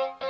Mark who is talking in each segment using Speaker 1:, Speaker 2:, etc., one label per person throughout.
Speaker 1: thank you.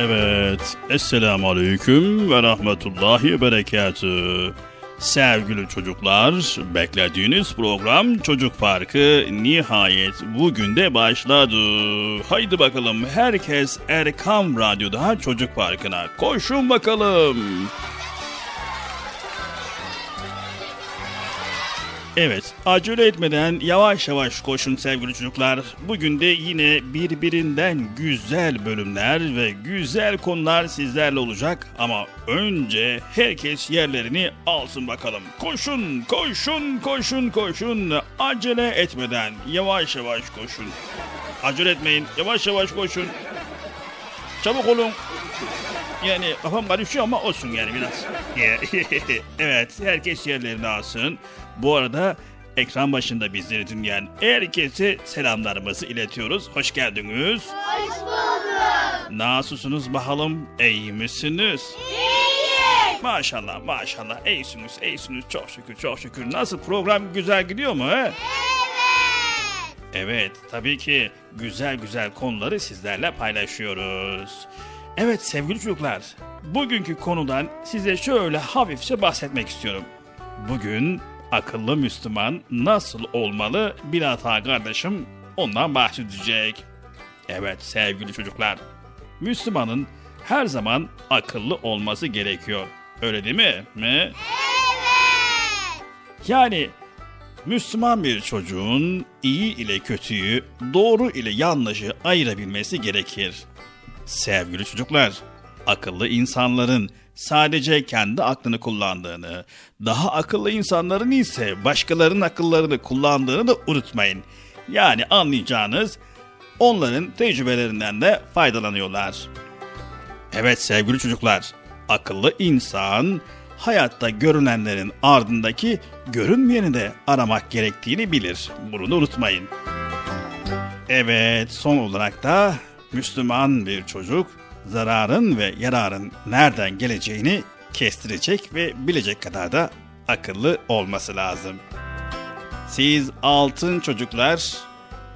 Speaker 2: Evet. Esselamu Aleyküm ve Rahmetullahi Berekatü. Sevgili çocuklar, beklediğiniz program Çocuk Parkı nihayet bugün de başladı. Haydi bakalım herkes Erkam Radyo'da Çocuk Parkı'na koşun bakalım. Evet, acele etmeden yavaş yavaş koşun sevgili çocuklar. Bugün de yine birbirinden güzel bölümler ve güzel konular sizlerle olacak. Ama önce herkes yerlerini alsın bakalım. Koşun, koşun, koşun, koşun. Acele etmeden yavaş yavaş koşun. Acele etmeyin, yavaş yavaş koşun. Çabuk olun. Yani kafam karışıyor ama olsun yani biraz. evet herkes yerlerini alsın. Bu arada ekran başında bizleri dinleyen herkese selamlarımızı iletiyoruz. Hoş geldiniz.
Speaker 3: Hoş bulduk.
Speaker 2: Nasılsınız bakalım? İyi misiniz?
Speaker 3: İyiyiz.
Speaker 2: Maşallah maşallah iyisiniz iyisiniz çok şükür çok şükür. Nasıl program güzel gidiyor mu he?
Speaker 3: Evet.
Speaker 2: Evet, tabii ki güzel güzel konuları sizlerle paylaşıyoruz. Evet sevgili çocuklar, bugünkü konudan size şöyle hafifçe bahsetmek istiyorum. Bugün akıllı Müslüman nasıl olmalı bir hata kardeşim ondan bahsedecek. Evet sevgili çocuklar, Müslümanın her zaman akıllı olması gerekiyor. Öyle değil mi? mi?
Speaker 1: Evet.
Speaker 2: Yani Müslüman bir çocuğun iyi ile kötüyü, doğru ile yanlışı ayırabilmesi gerekir. Sevgili çocuklar, akıllı insanların sadece kendi aklını kullandığını, daha akıllı insanların ise başkalarının akıllarını kullandığını da unutmayın. Yani anlayacağınız onların tecrübelerinden de faydalanıyorlar. Evet sevgili çocuklar, akıllı insan hayatta görünenlerin ardındaki görünmeyeni de aramak gerektiğini bilir. Bunu da unutmayın. Evet, son olarak da Müslüman bir çocuk zararın ve yararın nereden geleceğini kestirecek ve bilecek kadar da akıllı olması lazım. Siz altın çocuklar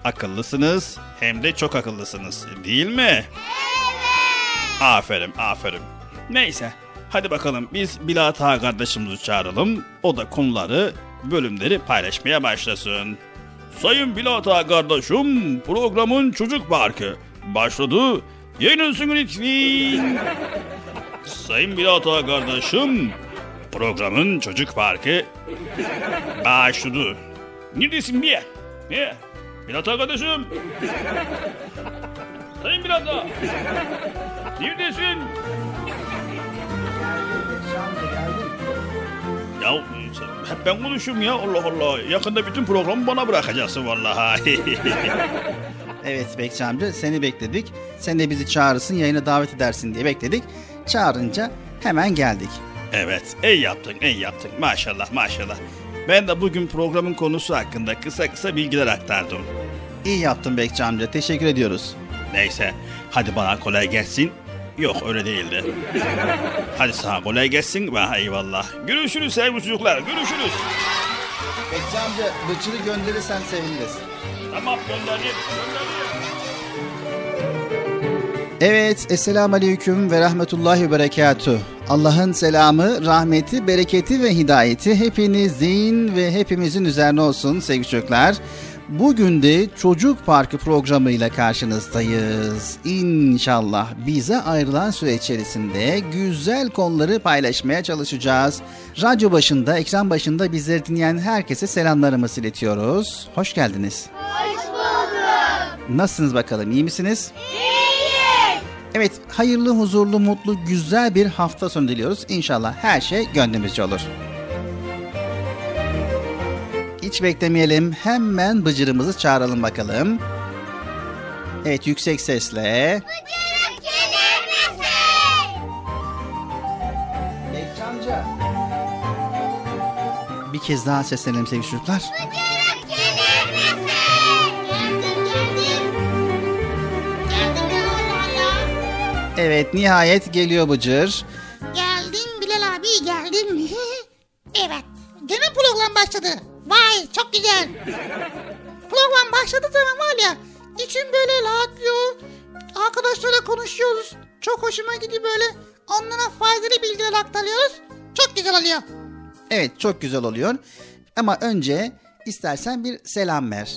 Speaker 2: akıllısınız hem de çok akıllısınız değil mi?
Speaker 1: Evet.
Speaker 2: Aferin aferin. Neyse hadi bakalım biz Bilata kardeşimizi çağıralım. O da konuları bölümleri paylaşmaya başlasın. Sayın Bilata kardeşim programın çocuk parkı başladı. Yayınlısın lütfen. Sayın Bilata kardeşim programın çocuk parkı başladı. Neredesin bir? Ne? Bilata kardeşim. Sayın Bilata. Neredesin? Ya hep ben konuşuyorum ya Allah Allah. Yakında bütün programı bana bırakacaksın vallahi.
Speaker 4: Evet Bekçi amca seni bekledik. Sen de bizi çağırırsın yayına davet edersin diye bekledik. Çağırınca hemen geldik.
Speaker 2: evet, iyi yaptın, iyi yaptın. Maşallah, maşallah. Ben de bugün programın konusu hakkında kısa kısa bilgiler aktardım.
Speaker 4: İyi yaptın Bekçi amca teşekkür ediyoruz.
Speaker 2: Neyse, hadi bana kolay gelsin. Yok öyle değildi. hadi sana kolay gelsin ve eyvallah. Görüşürüz sevgili çocuklar, görüşürüz.
Speaker 4: Bekçi amca bıçırı gönderirsen seviniriz.
Speaker 2: Tamam göndereyim.
Speaker 4: Evet, Esselamu Aleyküm ve Rahmetullahi ve Berekatuh. Allah'ın selamı, rahmeti, bereketi ve hidayeti hepinizin ve hepimizin üzerine olsun sevgili çocuklar. Bugün de Çocuk Parkı programıyla karşınızdayız. İnşallah bize ayrılan süre içerisinde güzel konuları paylaşmaya çalışacağız. Radyo başında, ekran başında bizleri dinleyen herkese selamlarımızı iletiyoruz. Hoş geldiniz.
Speaker 1: Hoş bulduk.
Speaker 4: Nasılsınız bakalım, iyi misiniz?
Speaker 1: İyiyiz.
Speaker 4: Evet, hayırlı, huzurlu, mutlu, güzel bir hafta sonu diliyoruz. İnşallah her şey gönlümüzce olur. Hiç beklemeyelim, hemen Bıcır'ımızı çağıralım bakalım. Evet, yüksek sesle.
Speaker 1: Bıcırık gelir misin?
Speaker 4: Bekçamca. Bir kez daha seslenelim sevgili çocuklar.
Speaker 1: Bıcırık gelir misin? Geldim geldim. Geldim ya.
Speaker 4: Evet, nihayet geliyor Bıcır.
Speaker 5: Evet, çok güzel oluyor.
Speaker 4: Ama önce istersen bir selam ver.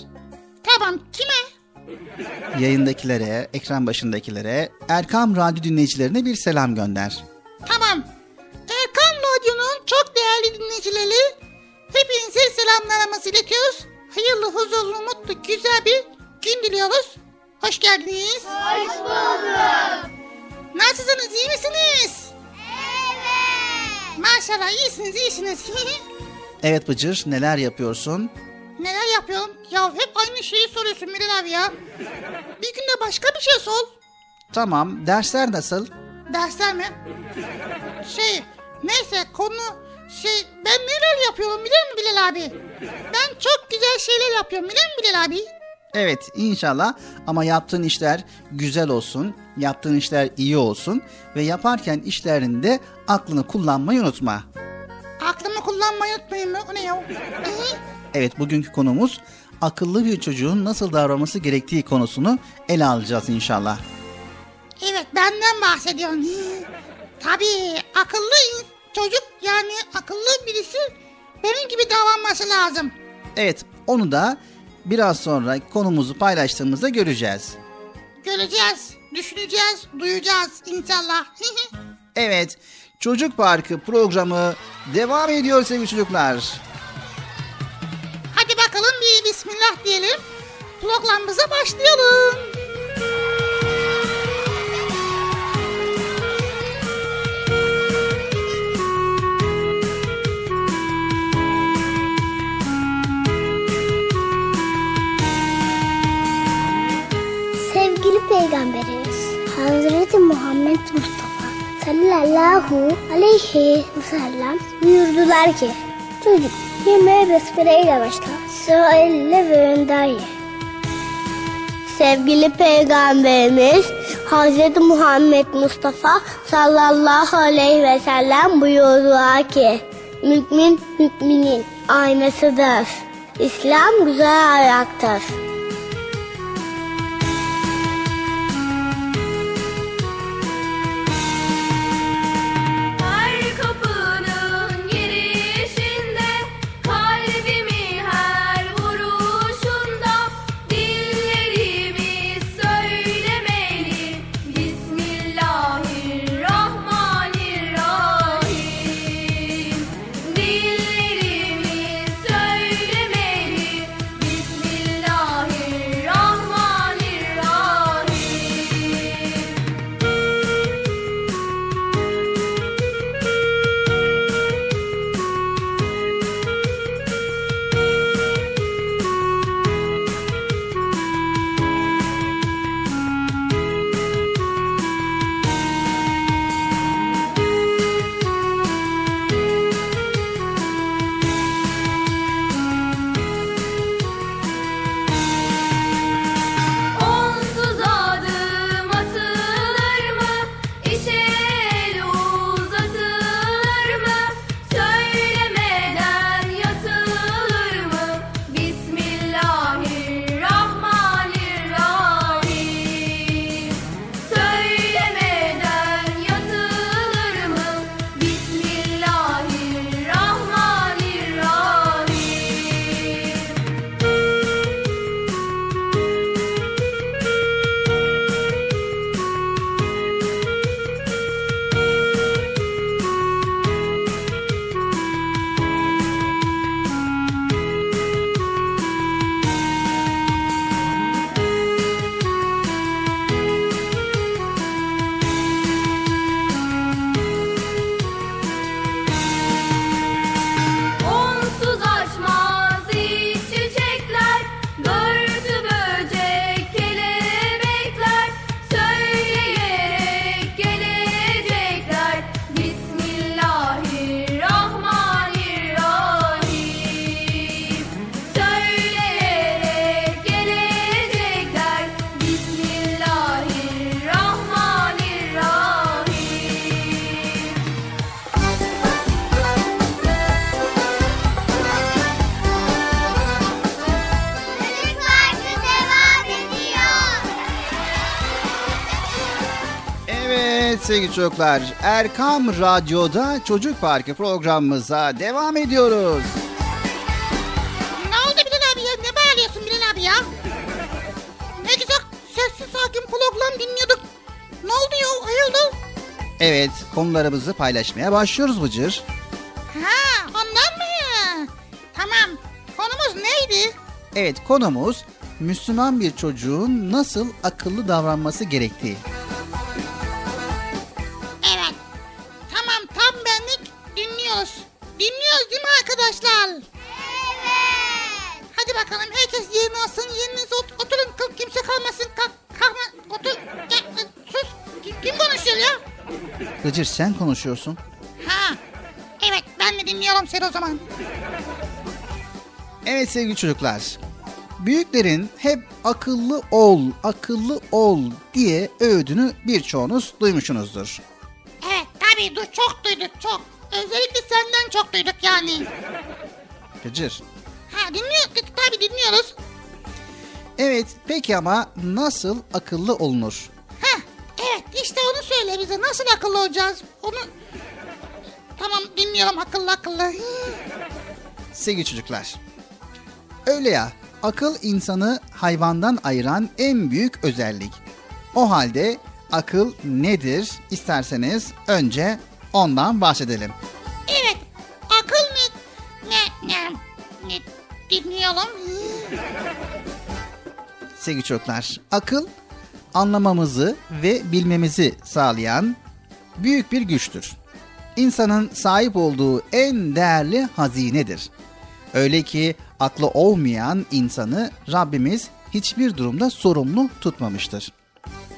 Speaker 5: Tamam kime?
Speaker 4: Yayındakilere, ekran başındakilere, Erkam Radyo dinleyicilerine bir selam gönder.
Speaker 5: Tamam. Erkan Radyo'nun çok değerli dinleyicileri hepinize selamlarımızı iletiyoruz. Hayırlı, huzurlu, mutlu, güzel bir gün diliyoruz. Hoş geldiniz.
Speaker 1: Hoş bulduk.
Speaker 5: Nasılsınız, iyi misiniz?
Speaker 1: Evet.
Speaker 5: Maşallah iyisiniz, iyisiniz.
Speaker 4: Evet Bıcır, neler yapıyorsun?
Speaker 5: Neler yapıyorum? Ya hep aynı şeyi soruyorsun Bilal abi ya. Bir gün de başka bir şey sor.
Speaker 4: Tamam, dersler nasıl?
Speaker 5: Dersler mi? Şey, neyse konu şey ben neler yapıyorum biliyor musun Bilal abi? Ben çok güzel şeyler yapıyorum biliyor musun Bilal abi?
Speaker 4: Evet, inşallah ama yaptığın işler güzel olsun, yaptığın işler iyi olsun ve yaparken işlerinde aklını kullanmayı unutma.
Speaker 5: Aklımı kullanmayı unutmayın mı? O ne ya?
Speaker 4: Evet, bugünkü konumuz akıllı bir çocuğun nasıl davranması gerektiği konusunu ele alacağız inşallah.
Speaker 5: Evet benden bahsediyorsun. Tabii akıllı çocuk yani akıllı birisi benim gibi davranması lazım.
Speaker 4: Evet, onu da biraz sonra konumuzu paylaştığımızda göreceğiz.
Speaker 5: Göreceğiz, düşüneceğiz, duyacağız inşallah.
Speaker 4: Evet, Çocuk Parkı programı devam ediyor sevgili çocuklar.
Speaker 5: Hadi bakalım bir bismillah diyelim. Programımıza başlayalım.
Speaker 6: Peygamberimiz Hazreti Muhammed Mustafa sallallahu aleyhi ve sellem buyurdular ki Çocuk yemeğe besmele ile başla. Sonra elle ve önden ye. Sevgili Peygamberimiz Hazreti Muhammed Mustafa sallallahu aleyhi ve sellem buyurdular ki Mümin müminin aynasıdır. İslam güzel ayaktır.
Speaker 4: Çocuklar, Erkam Radyo'da Çocuk Parkı programımıza devam ediyoruz.
Speaker 5: Ne oldu Bilal abi ya? Ne bağırıyorsun Bilal abi ya? Ne güzel sessiz sakin program dinliyorduk. Ne oldu ya? Hayırdır?
Speaker 4: Evet, konularımızı paylaşmaya başlıyoruz Bıcır.
Speaker 5: Ha ondan mı? Tamam. Konumuz neydi?
Speaker 4: Evet, konumuz Müslüman bir çocuğun nasıl akıllı davranması gerektiği. Bıcır sen konuşuyorsun.
Speaker 5: Ha. Evet ben de dinliyorum seni o zaman.
Speaker 4: Evet sevgili çocuklar. Büyüklerin hep akıllı ol, akıllı ol diye övdüğünü birçoğunuz duymuşsunuzdur.
Speaker 5: Evet tabii du- çok duyduk çok. Özellikle senden çok duyduk yani.
Speaker 4: Bıcır,
Speaker 5: Ha dinliyor tabii dinliyoruz.
Speaker 4: Evet peki ama nasıl akıllı olunur?
Speaker 5: Evet işte onu söyle bize. Nasıl akıllı olacağız? Onu... Tamam dinliyorum akıllı akıllı.
Speaker 4: Sevgili çocuklar. Öyle ya akıl insanı hayvandan ayıran en büyük özellik. O halde akıl nedir isterseniz önce ondan bahsedelim.
Speaker 5: Evet akıl ne? Ne? Ne? ne dinliyorum.
Speaker 4: Sevgili çocuklar, akıl anlamamızı ve bilmemizi sağlayan büyük bir güçtür. İnsanın sahip olduğu en değerli hazinedir. Öyle ki aklı olmayan insanı Rabbimiz hiçbir durumda sorumlu tutmamıştır.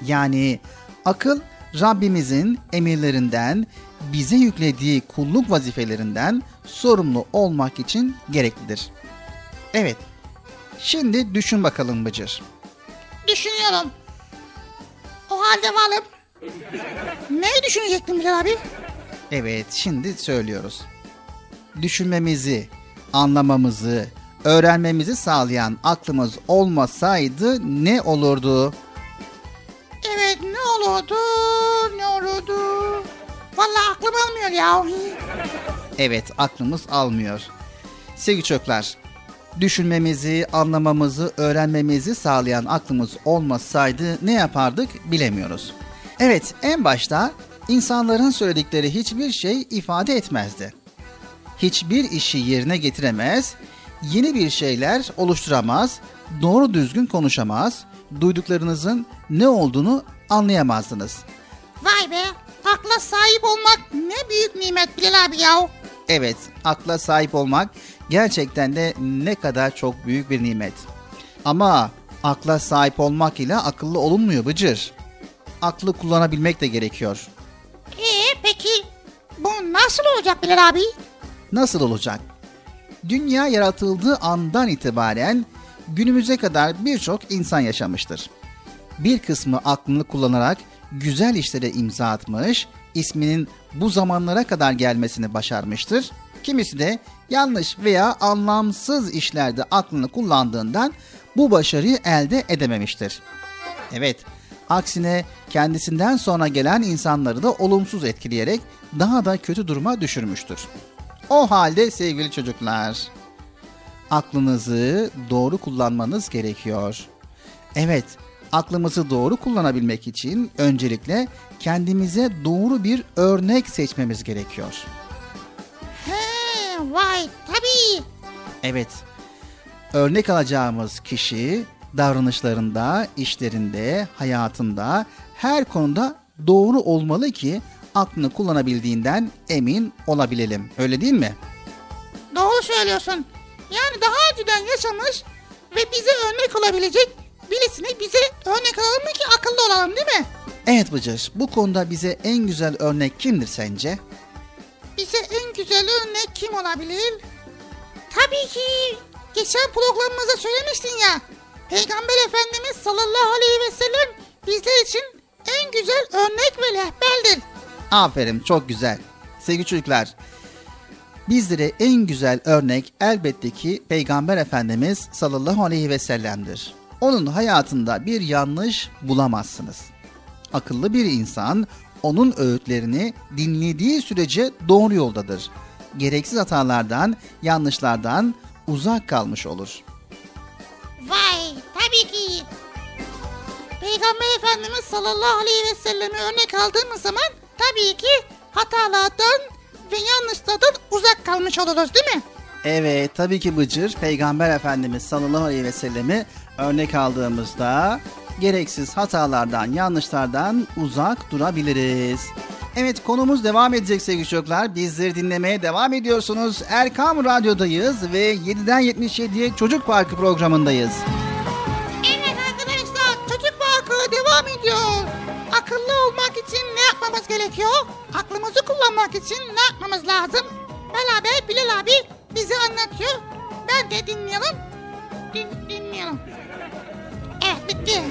Speaker 4: Yani akıl Rabbimizin emirlerinden, bize yüklediği kulluk vazifelerinden sorumlu olmak için gereklidir. Evet, şimdi düşün bakalım Bıcır.
Speaker 5: Düşünüyorum. O halde varım. Neyi düşünecektin Bilal abi?
Speaker 4: Evet, şimdi söylüyoruz. Düşünmemizi, anlamamızı, öğrenmemizi sağlayan aklımız olmasaydı ne olurdu?
Speaker 5: Evet ne olurdu? Ne olurdu? Vallahi aklım almıyor ya.
Speaker 4: Evet, aklımız almıyor. Sevgili çocuklar, düşünmemizi, anlamamızı, öğrenmemizi sağlayan aklımız olmasaydı ne yapardık bilemiyoruz. Evet, en başta insanların söyledikleri hiçbir şey ifade etmezdi. Hiçbir işi yerine getiremez, yeni bir şeyler oluşturamaz, doğru düzgün konuşamaz, duyduklarınızın ne olduğunu anlayamazdınız.
Speaker 5: Vay be akla sahip olmak ne büyük nimet Bilal abi ya.
Speaker 4: Evet, akla sahip olmak gerçekten de ne kadar çok büyük bir nimet. Ama akla sahip olmak ile akıllı olunmuyor Bıcır. Aklı kullanabilmek de gerekiyor.
Speaker 5: Ee peki bu nasıl olacak Bilal abi?
Speaker 4: Nasıl olacak? Dünya yaratıldığı andan itibaren günümüze kadar birçok insan yaşamıştır. Bir kısmı aklını kullanarak güzel işlere imza atmış, isminin bu zamanlara kadar gelmesini başarmıştır. Kimisi de yanlış veya anlamsız işlerde aklını kullandığından bu başarıyı elde edememiştir. Evet, aksine kendisinden sonra gelen insanları da olumsuz etkileyerek daha da kötü duruma düşürmüştür. O halde sevgili çocuklar, aklınızı doğru kullanmanız gerekiyor. Evet, aklımızı doğru kullanabilmek için öncelikle kendimize doğru bir örnek seçmemiz gerekiyor.
Speaker 5: He vay tabii.
Speaker 4: Evet, örnek alacağımız kişi davranışlarında, işlerinde, hayatında her konuda doğru olmalı ki aklını kullanabildiğinden emin olabilelim. Öyle değil mi?
Speaker 5: Doğru söylüyorsun. Yani daha önceden yaşamış ve bize örnek olabilecek birisini bize örnek alalım ki akıllı olalım değil mi?
Speaker 4: Evet Bıcır, bu konuda bize en güzel örnek kimdir sence?
Speaker 5: Bize en güzel örnek kim olabilir? Tabii ki geçen programımızda söylemiştin ya. Peygamber Efendimiz sallallahu aleyhi ve sellem bizler için en güzel örnek ve rehberdir.
Speaker 4: Aferin, çok güzel. Sevgili çocuklar, bizlere en güzel örnek elbette ki Peygamber Efendimiz sallallahu aleyhi ve sellem'dir. Onun hayatında bir yanlış bulamazsınız. Akıllı bir insan onun öğütlerini dinlediği sürece doğru yoldadır. Gereksiz hatalardan, yanlışlardan uzak kalmış olur.
Speaker 5: Vay tabii ki. Peygamber Efendimiz sallallahu aleyhi ve sellemi örnek aldığımız zaman tabii ki hatalardan ve yanlışlardan uzak kalmış oluruz değil mi?
Speaker 4: Evet tabii ki Bıcır Peygamber Efendimiz sallallahu aleyhi ve sellemi örnek aldığımızda gereksiz hatalardan, yanlışlardan uzak durabiliriz. Evet konumuz devam edecek sevgili çocuklar. Bizleri dinlemeye devam ediyorsunuz. Erkam Radyo'dayız ve 7'den 77'ye Çocuk Parkı programındayız.
Speaker 5: Evet arkadaşlar çocuk parkı devam ediyor. Akıllı olmak için ne yapmamız gerekiyor? Aklımızı kullanmak için ne yapmamız lazım? Beraber Bilal abi bize anlatıyor. Ben de dinleyelim. Din, dinleyelim. Bitti.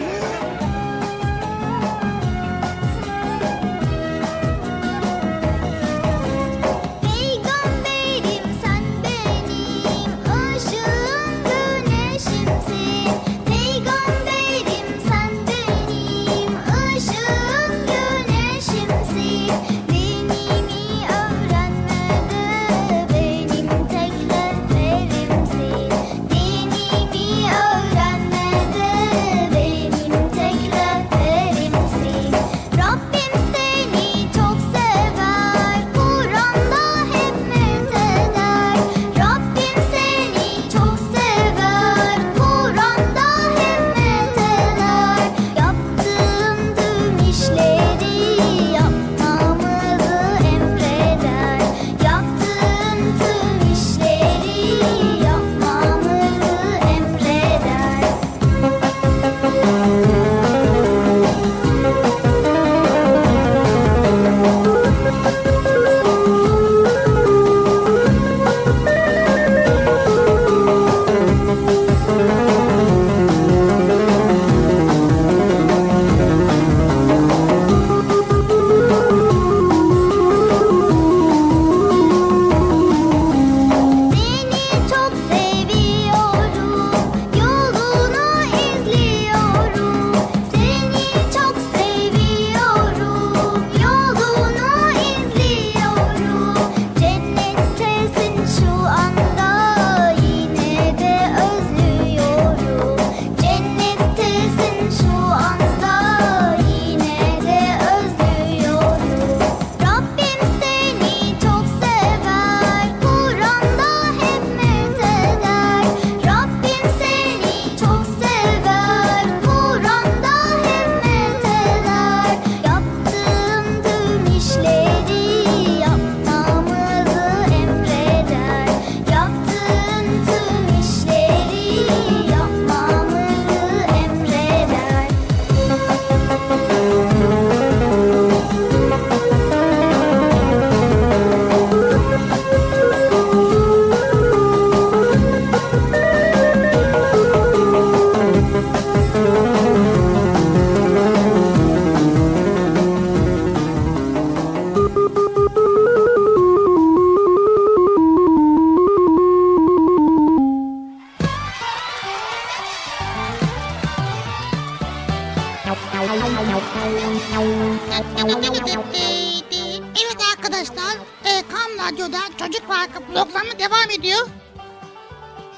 Speaker 5: Evet arkadaşlar, e, Kam Radyo'da Çocuk Parkı programı devam ediyor.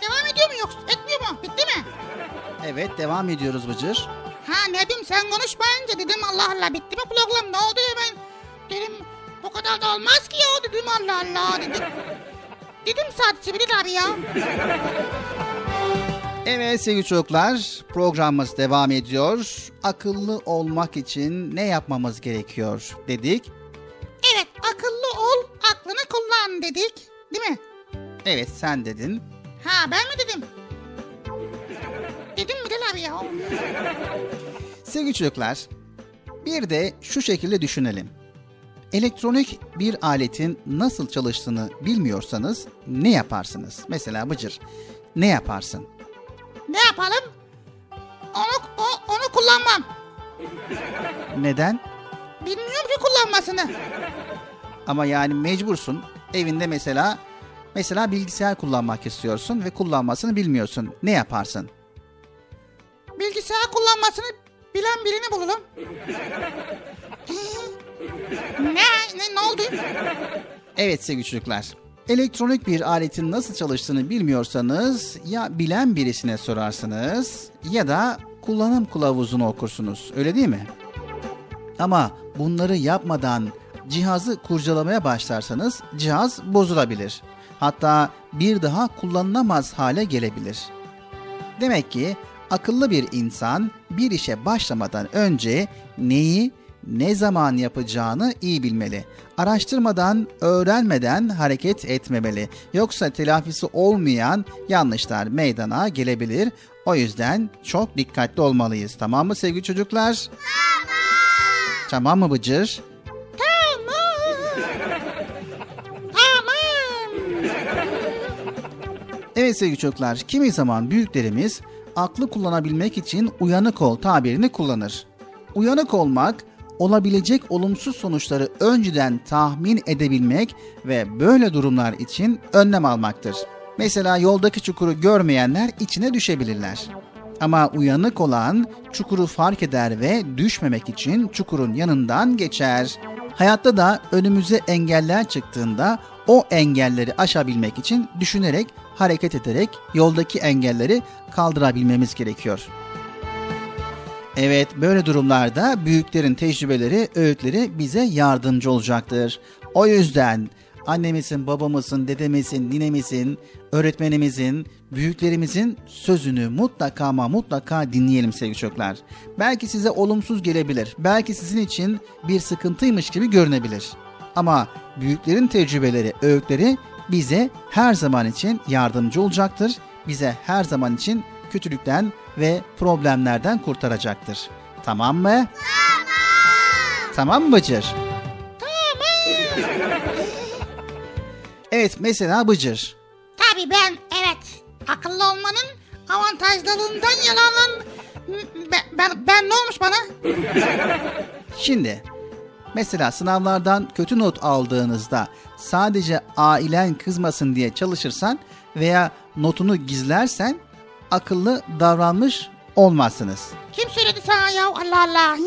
Speaker 5: Devam ediyor mu yoksa etmiyor mu? Bitti mi?
Speaker 4: Evet devam ediyoruz Bıcır.
Speaker 5: Ha Nedim sen konuşmayınca dedim Allah Allah bitti mi program ne oldu ben dedim bu kadar da olmaz ki ya dedim Allah Allah dedim. Dedim sadece Bilal abi ya.
Speaker 4: Evet sevgili çocuklar programımız devam ediyor. Akıllı olmak için ne yapmamız gerekiyor dedik.
Speaker 5: Evet akıllı ol aklını kullan dedik değil mi?
Speaker 4: Evet sen dedin.
Speaker 5: Ha ben mi dedim? Dedim Bilal abi ya.
Speaker 4: Sevgili çocuklar bir de şu şekilde düşünelim. Elektronik bir aletin nasıl çalıştığını bilmiyorsanız ne yaparsınız? Mesela Bıcır ne yaparsın?
Speaker 5: Ne yapalım? Onu, o, onu kullanmam.
Speaker 4: Neden?
Speaker 5: Bilmiyorum ki kullanmasını.
Speaker 4: Ama yani mecbursun. Evinde mesela mesela bilgisayar kullanmak istiyorsun ve kullanmasını bilmiyorsun. Ne yaparsın?
Speaker 5: Bilgisayar kullanmasını bilen birini bulurum. ne, ne, ne oldu?
Speaker 4: Evet sevgili çocuklar. Elektronik bir aletin nasıl çalıştığını bilmiyorsanız ya bilen birisine sorarsınız ya da kullanım kılavuzunu okursunuz. Öyle değil mi? Ama bunları yapmadan cihazı kurcalamaya başlarsanız cihaz bozulabilir. Hatta bir daha kullanılamaz hale gelebilir. Demek ki akıllı bir insan bir işe başlamadan önce neyi, ne zaman yapacağını iyi bilmeli. Araştırmadan, öğrenmeden hareket etmemeli. Yoksa telafisi olmayan yanlışlar meydana gelebilir. O yüzden çok dikkatli olmalıyız. Tamam mı sevgili çocuklar? Tamam. Tamam mı Bıcır?
Speaker 5: Tamam.
Speaker 4: Evet sevgili çocuklar, kimi zaman büyüklerimiz aklı kullanabilmek için uyanık ol tabirini kullanır. Uyanık olmak, olabilecek olumsuz sonuçları önceden tahmin edebilmek ve böyle durumlar için önlem almaktır. Mesela yoldaki çukuru görmeyenler içine düşebilirler. Ama uyanık olan çukuru fark eder ve düşmemek için çukurun yanından geçer. Hayatta da önümüze engeller çıktığında o engelleri aşabilmek için düşünerek, hareket ederek yoldaki engelleri kaldırabilmemiz gerekiyor. Evet, böyle durumlarda büyüklerin tecrübeleri, öğütleri bize yardımcı olacaktır. O yüzden annemizin, babamızın, dedemizin, ninemizin, öğretmenimizin, büyüklerimizin sözünü mutlaka ama mutlaka dinleyelim sevgili çocuklar. Belki size olumsuz gelebilir. Belki sizin için bir sıkıntıymış gibi görünebilir. Ama büyüklerin tecrübeleri, öğütleri bize her zaman için yardımcı olacaktır. Bize her zaman için kötülükten ve problemlerden kurtaracaktır. Tamam mı? Tamam. Tamam Bıcır? Evet mesela Bıcır.
Speaker 5: Tabii ben evet akıllı olmanın avantajlarından yararlan... Ben, ben, ben ne olmuş bana?
Speaker 4: Şimdi mesela sınavlardan kötü not aldığınızda sadece ailen kızmasın diye çalışırsan veya notunu gizlersen akıllı davranmış olmazsınız.
Speaker 5: Kim söyledi sana ya Allah Allah.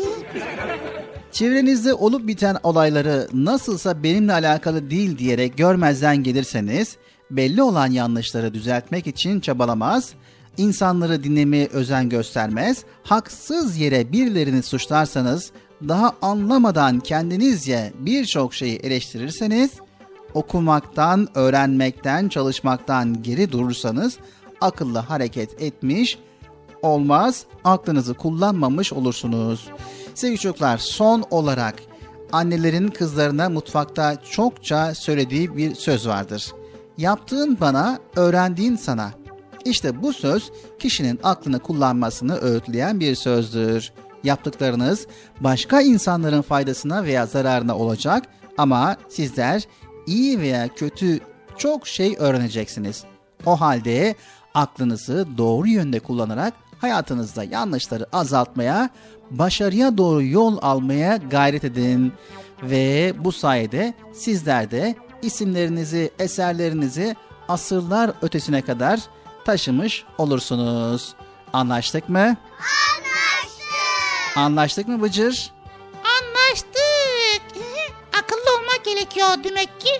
Speaker 4: Çevrenizde olup biten olayları nasılsa benimle alakalı değil diyerek görmezden gelirseniz belli olan yanlışları düzeltmek için çabalamaz, insanları dinlemeye özen göstermez, haksız yere birilerini suçlarsanız, daha anlamadan kendinizce birçok şeyi eleştirirseniz, okumaktan, öğrenmekten, çalışmaktan geri durursanız akıllı hareket etmiş olmaz, aklınızı kullanmamış olursunuz. Sevgili çocuklar son olarak annelerin kızlarına mutfakta çokça söylediği bir söz vardır. Yaptığın bana, öğrendiğin sana. İşte bu söz kişinin aklını kullanmasını öğütleyen bir sözdür. Yaptıklarınız başka insanların faydasına veya zararına olacak ama sizler iyi veya kötü çok şey öğreneceksiniz. O halde aklınızı doğru yönde kullanarak hayatınızda yanlışları azaltmaya, başarıya doğru yol almaya gayret edin. Ve bu sayede sizler de isimlerinizi, eserlerinizi asırlar ötesine kadar taşımış olursunuz. Anlaştık mı?
Speaker 7: Anlaştık.
Speaker 4: Anlaştık mı Bıcır?
Speaker 5: Anlaştık. Akıllı olmak gerekiyor demek ki.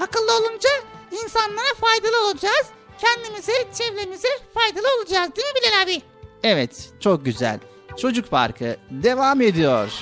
Speaker 5: Akıllı olunca insanlara faydalı olacağız. Kendimize, çevremize faydalı olacağız değil mi Bilal abi?
Speaker 4: Evet, çok güzel. Çocuk Parkı devam ediyor.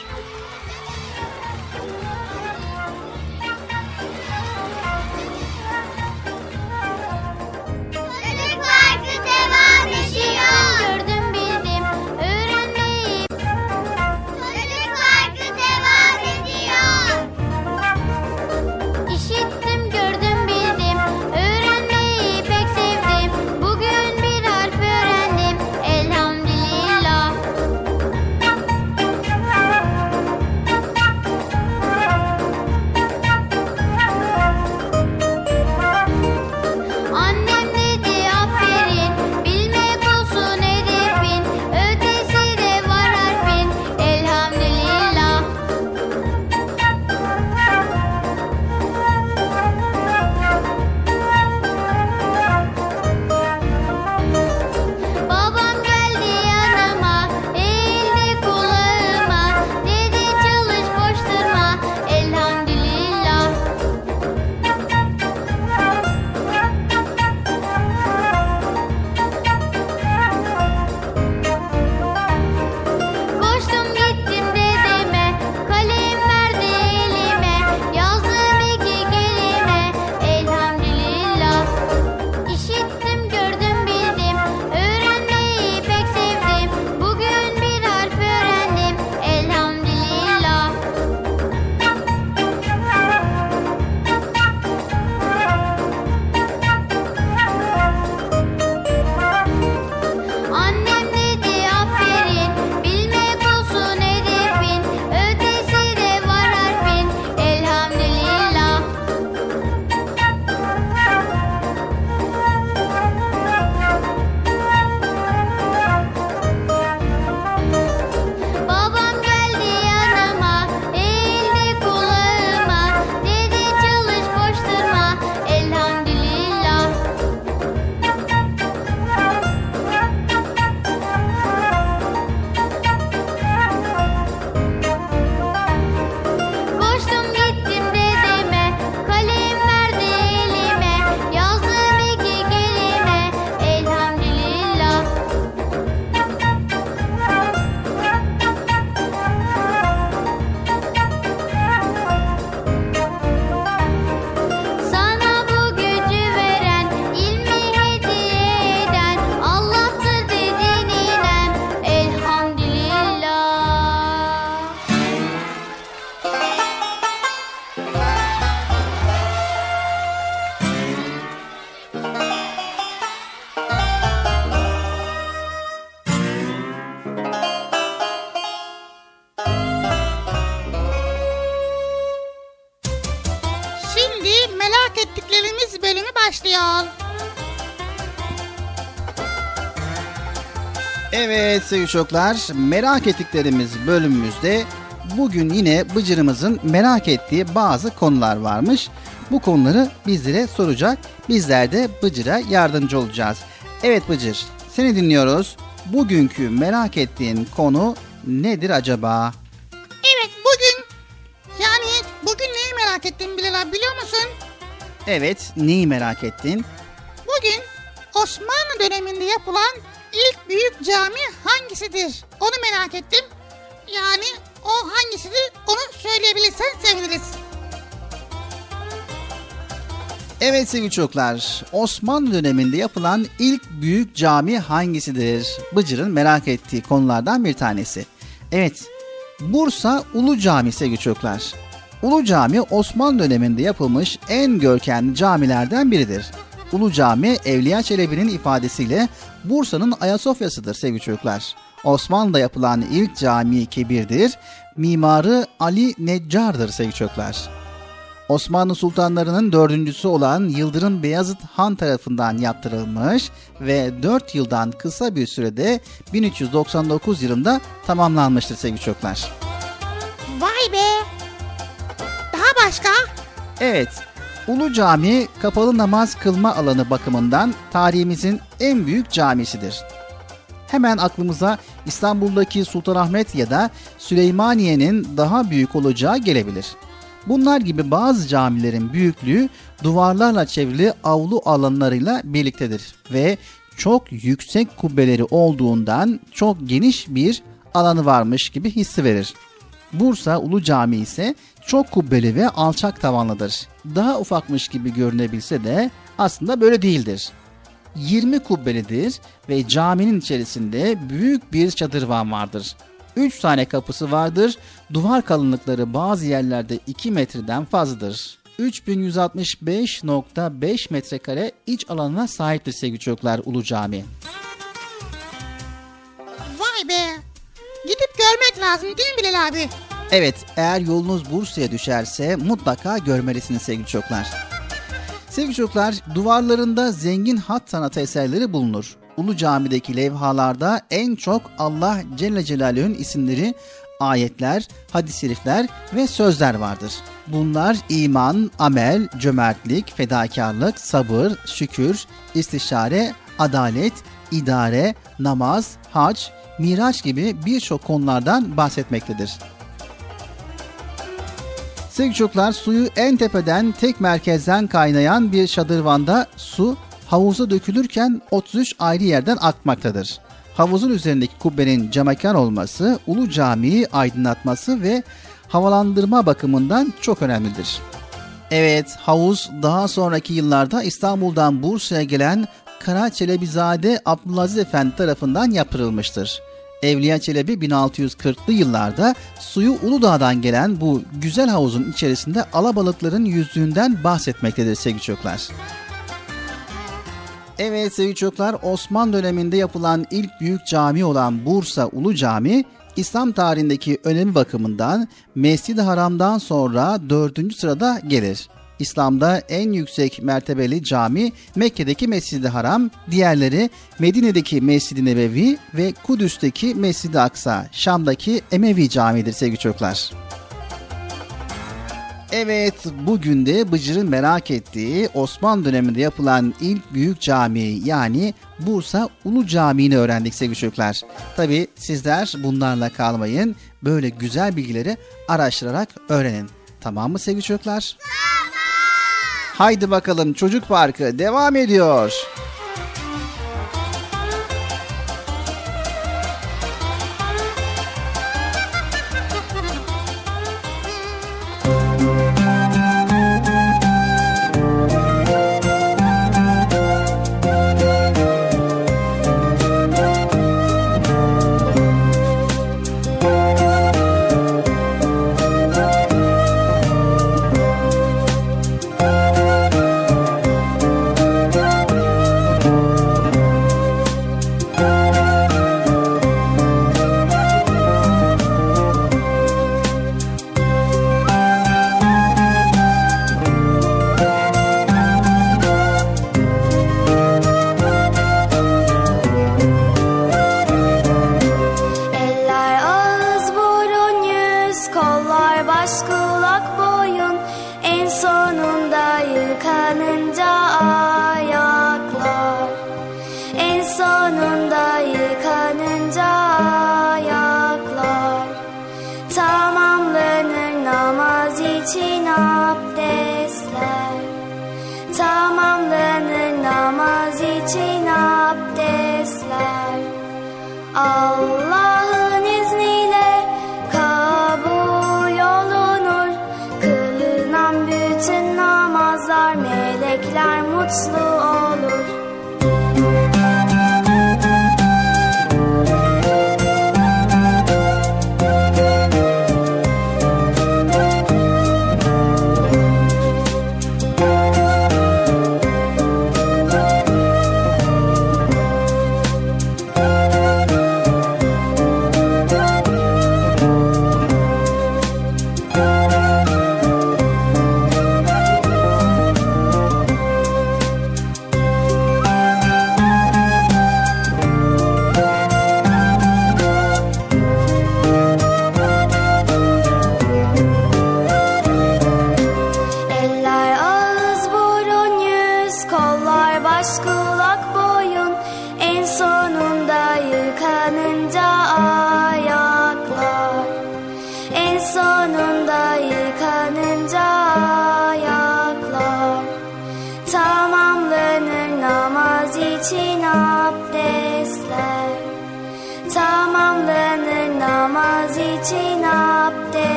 Speaker 5: Merak ettiklerimiz bölümü başlıyor.
Speaker 4: Evet sevgili çocuklar, merak ettiklerimiz bölümümüzde bugün yine Bıcır'ımızın merak ettiği bazı konular varmış. Bu konuları bizlere soracak. Bizler de Bıcır'a yardımcı olacağız. Evet Bıcır, seni dinliyoruz. Bugünkü merak ettiğin konu nedir acaba?
Speaker 5: Evet bugün yani bugün neyi merak ettim Bilal abi biliyor musun?
Speaker 4: Evet, neyi merak ettin?
Speaker 5: Bugün Osmanlı döneminde yapılan ilk büyük cami hangisidir? Onu merak ettim. Yani o hangisidir onu söyleyebilirsen seviniriz.
Speaker 4: Evet sevgili çocuklar, Osmanlı döneminde yapılan ilk büyük cami hangisidir? Bıcır'ın merak ettiği konulardan bir tanesi. Evet, Bursa Ulu Cami sevgili çocuklar. Ulu Cami Osmanlı döneminde yapılmış en görkemli camilerden biridir. Ulu Cami Evliya Çelebi'nin ifadesiyle Bursa'nın Ayasofya'sıdır sevgili çocuklar. Osmanlı'da yapılan ilk cami kebirdir. Mimarı Ali Neccar'dır sevgili çocuklar. Osmanlı sultanlarının dördüncüsü olan Yıldırım Beyazıt Han tarafından yaptırılmış ve 4 yıldan kısa bir sürede 1399 yılında tamamlanmıştır sevgili çocuklar.
Speaker 5: Vay be. Başka?
Speaker 4: Evet, Ulu Cami kapalı namaz kılma alanı bakımından tarihimizin en büyük camisidir. hemen aklımıza İstanbul'daki Sultanahmet ya da Süleymaniye'nin daha büyük olacağı gelebilir. Bunlar gibi bazı camilerin büyüklüğü duvarlarla çevrili avlu alanlarıyla birliktedir ve çok yüksek kubbeleri olduğundan çok geniş bir alanı varmış gibi hissi verir. Bursa Ulu Camii ise çok kubbeli ve alçak tavanlıdır. Daha ufakmış gibi görünebilse de aslında böyle değildir. 20 kubbelidir ve caminin içerisinde büyük bir çadırvan vardır. 3 tane kapısı vardır. Duvar kalınlıkları bazı yerlerde 2 metreden fazladır. 3165.5 metrekare iç alanına sahiptir sevgili çocuklar Ulu Cami.
Speaker 5: Vay be. Gidip görmek lazım değil mi Bilal abi?
Speaker 4: Evet eğer yolunuz Bursa'ya düşerse mutlaka görmelisiniz sevgili çocuklar. Sevgili çocuklar duvarlarında zengin hat sanatı eserleri bulunur. Ulu Cami'deki levhalarda en çok Allah Celle Celaluhu'nun isimleri, ayetler, hadis-i şerifler ve sözler vardır. Bunlar iman, amel, cömertlik, fedakarlık, sabır, şükür, istişare, adalet, idare, namaz, hac, miraç gibi birçok konulardan bahsetmektedir. Sevgili çocuklar suyu en tepeden tek merkezden kaynayan bir şadırvanda su havuza dökülürken 33 ayrı yerden akmaktadır. Havuzun üzerindeki kubbenin camekan olması, Ulu Camii'yi aydınlatması ve havalandırma bakımından çok önemlidir. Evet, havuz daha sonraki yıllarda İstanbul'dan Bursa'ya gelen Kara Çelebizade Abdülaziz Efendi tarafından yaptırılmıştır. Evliya Çelebi 1640'lı yıllarda suyu Uludağ'dan gelen bu güzel havuzun içerisinde alabalıkların yüzdüğünden bahsetmektedir sevgili çocuklar. Evet sevgili çocuklar Osmanlı döneminde yapılan ilk büyük cami olan Bursa Ulu Cami İslam tarihindeki önemi bakımından Mescid-i Haram'dan sonra dördüncü sırada gelir. İslam'da en yüksek mertebeli cami Mekke'deki Mescid-i Haram, diğerleri Medine'deki Mescid-i Nebevi ve Kudüs'teki Mescid-i Aksa, Şam'daki Emevi Camii'dir sevgili çocuklar. Evet, bugün de Bıcır'ın merak ettiği Osmanlı döneminde yapılan ilk büyük cami yani Bursa Ulu Camii'ni öğrendik sevgili çocuklar. Tabi sizler bunlarla kalmayın, böyle güzel bilgileri araştırarak öğrenin. Tamam mı sevgili çocuklar? Tamam. Haydi bakalım Çocuk Parkı devam ediyor.
Speaker 8: sonunda Allah'ın izniyle kabul olunur. Kılınan bütün namazlar melekler mutlu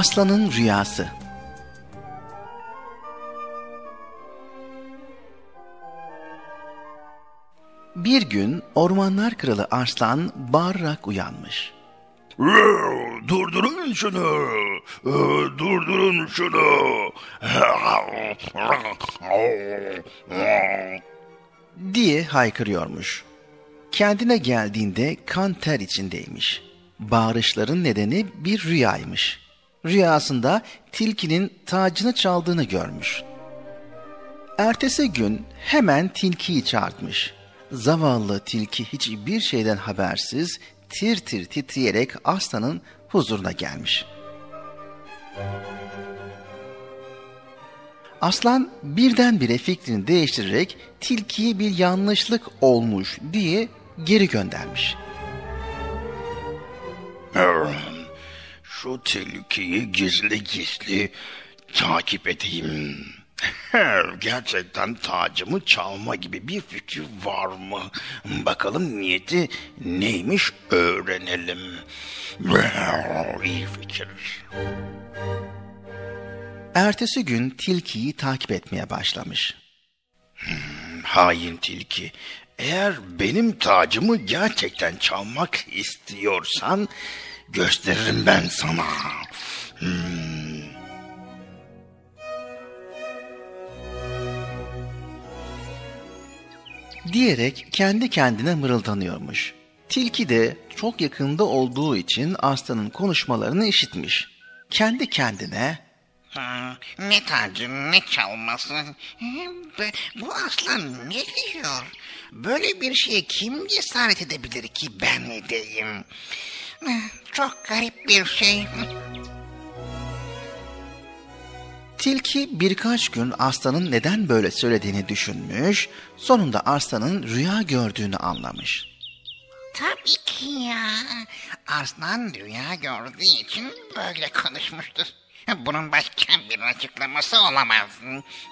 Speaker 4: Aslanın Rüyası Bir gün ormanlar kralı Arslan bağırarak uyanmış.
Speaker 9: Durdurun şunu. Durdurun şunu.
Speaker 4: diye haykırıyormuş. Kendine geldiğinde kan ter içindeymiş. Bağırışların nedeni bir rüyaymış. Rüyasında tilkinin tacını çaldığını görmüş. Ertesi gün hemen tilkiyi çağırtmış. Zavallı tilki hiçbir şeyden habersiz tir tir titreyerek aslanın huzuruna gelmiş. Aslan birdenbire fikrini değiştirerek tilkiye bir yanlışlık olmuş diye geri göndermiş.
Speaker 9: Şu tilkiyi gizli gizli takip edeyim. Gerçekten tacımı çalma gibi bir fikri var mı? Bakalım niyeti neymiş öğrenelim. İyi fikir.
Speaker 4: Ertesi gün tilkiyi takip etmeye başlamış.
Speaker 9: Hain tilki. Eğer benim tacımı gerçekten çalmak istiyorsan gösteririm ben sana. Hmm.
Speaker 4: diyerek kendi kendine mırıldanıyormuş. Tilki de çok yakında olduğu için aslanın konuşmalarını işitmiş. Kendi kendine
Speaker 10: ne tacı ne çalması. Bu aslan ne diyor? Böyle bir şeye kim cesaret edebilir ki ben edeyim? Çok garip bir şey.
Speaker 4: Tilki birkaç gün aslanın neden böyle söylediğini düşünmüş, sonunda aslanın rüya gördüğünü anlamış.
Speaker 10: Tabii ki ya. Aslan rüya gördüğü için böyle konuşmuştur. Bunun başka bir açıklaması olamaz.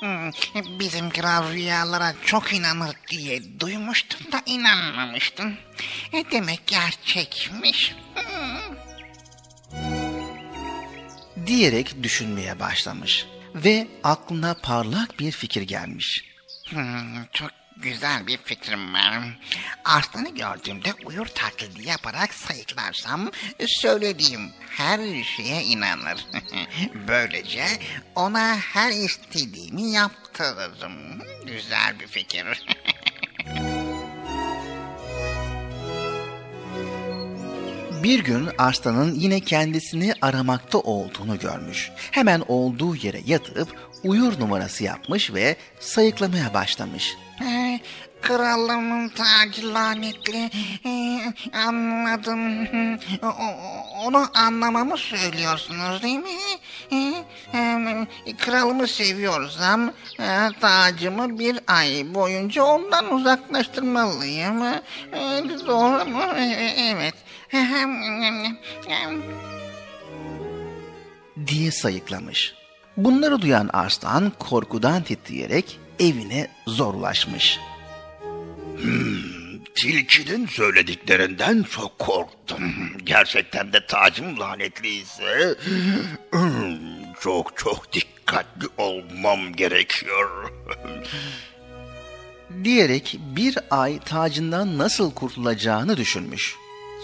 Speaker 10: Hmm, Bizim kral rüyalara çok inanır diye duymuştum da inanmamıştım. E, Demek gerçekmiş. Hmm.
Speaker 4: Diyerek düşünmeye başlamış ve aklına parlak bir fikir gelmiş.
Speaker 10: Hmm, çok güzel bir fikrim var. Arslanı gördüğümde uyur taklidi yaparak sayıklarsam söylediğim her şeye inanır. Böylece ona her istediğimi yaptırırım. Güzel bir fikir.
Speaker 4: Bir gün Arslan'ın yine kendisini aramakta olduğunu görmüş. Hemen olduğu yere yatıp uyur numarası yapmış ve sayıklamaya başlamış.
Speaker 10: Ee, Krallığımın tacı lanetli. Ee, anladım. O- onu anlamamı söylüyorsunuz değil mi? Ee, e, kralımı seviyorsam e, tacımı bir ay boyunca ondan uzaklaştırmalıyım. Ee, doğru mu? Ee, evet.
Speaker 4: diye sayıklamış. Bunları duyan Arslan korkudan titreyerek evine zorlaşmış.
Speaker 9: Tilkinin söylediklerinden çok korktum. Gerçekten de tacım lanetliyse hmm, çok çok dikkatli olmam gerekiyor.
Speaker 4: diyerek bir ay tacından nasıl kurtulacağını düşünmüş.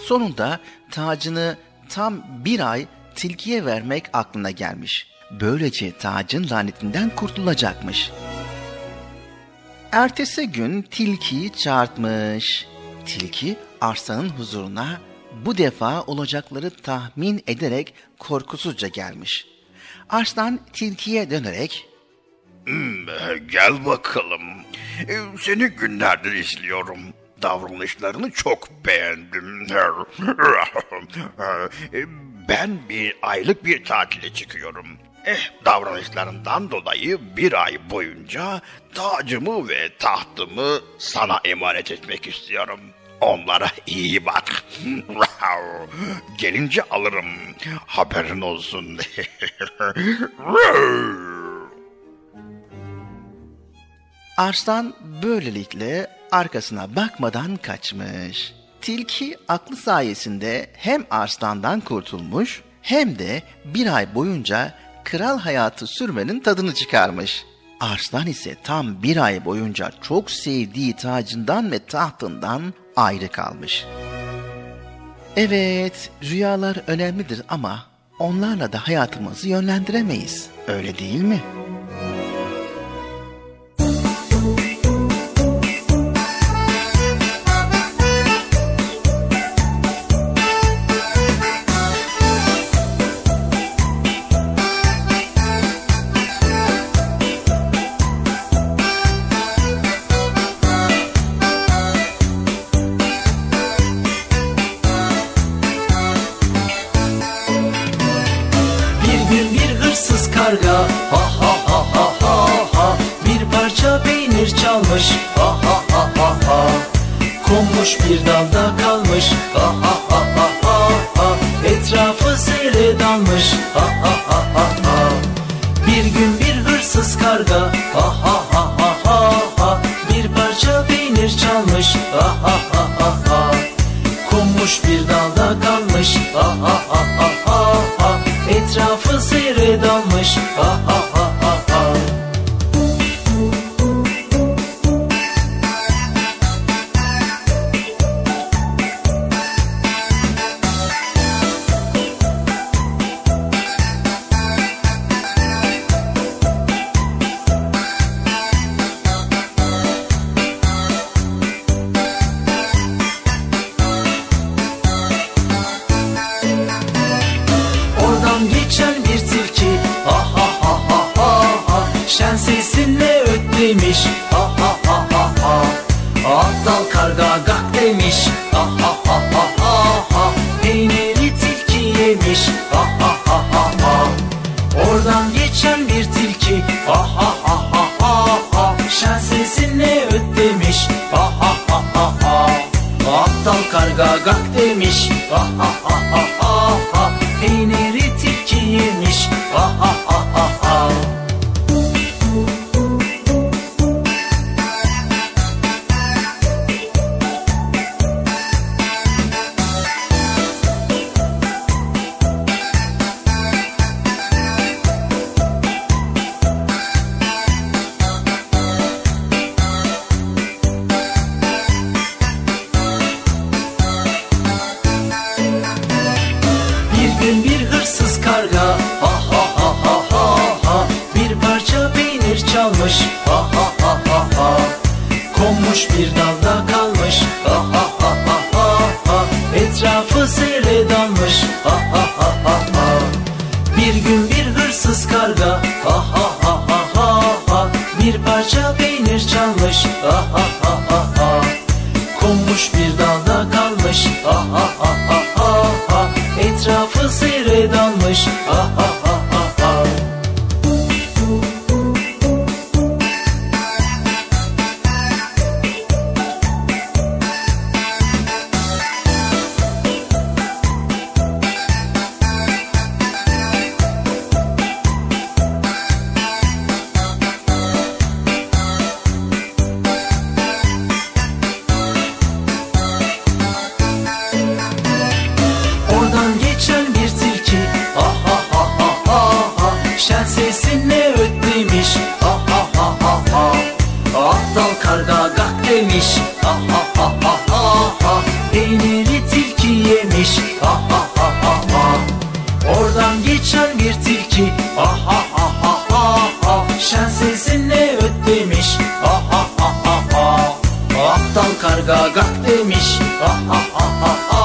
Speaker 4: Sonunda tacını tam bir ay tilkiye vermek aklına gelmiş. Böylece tacın lanetinden kurtulacakmış. Ertesi gün tilkiyi çağırtmış. Tilki arslanın huzuruna bu defa olacakları tahmin ederek korkusuzca gelmiş. Arslan tilkiye dönerek
Speaker 9: Hmm, gel bakalım. Ee, Seni günlerdir izliyorum. Davranışlarını çok beğendim. Ee, Ben bir aylık bir tatile çıkıyorum. Eh, davranışlarından dolayı bir ay boyunca tacımı ve tahtımı sana emanet etmek istiyorum. Onlara iyi bak. Gelince alırım. Haberin olsun.
Speaker 4: Arslan böylelikle arkasına bakmadan kaçmış. Tilki aklı sayesinde hem arslandan kurtulmuş hem de bir ay boyunca kral hayatı sürmenin tadını çıkarmış. Arslan ise tam bir ay boyunca çok sevdiği tacından ve tahtından ayrı kalmış. Evet, rüyalar önemlidir ama onlarla da hayatımızı yönlendiremeyiz. Öyle değil mi?
Speaker 11: Çalmış ha ha ha ha ha Konmuş bir dalda kalmış ha ha ha ha ha ha Etrafı seyre dalmış ha ha ha ha ha Bir gün bir hırsız karga ha ha ha ha ha ha Bir parça peynir çalmış ha ha ha ha ha Konmuş bir dalda kalmış ha ha ha ha ha Etrafı seyre dalmış ha ha demiş. Ah ah ah ah ah Aptal karga gak demiş. Ah ah ah ah ah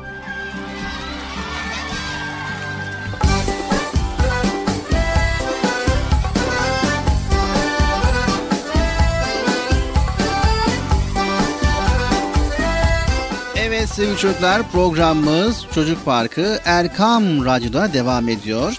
Speaker 4: Sevgili çocuklar programımız Çocuk Parkı Erkam Radyo'da devam ediyor.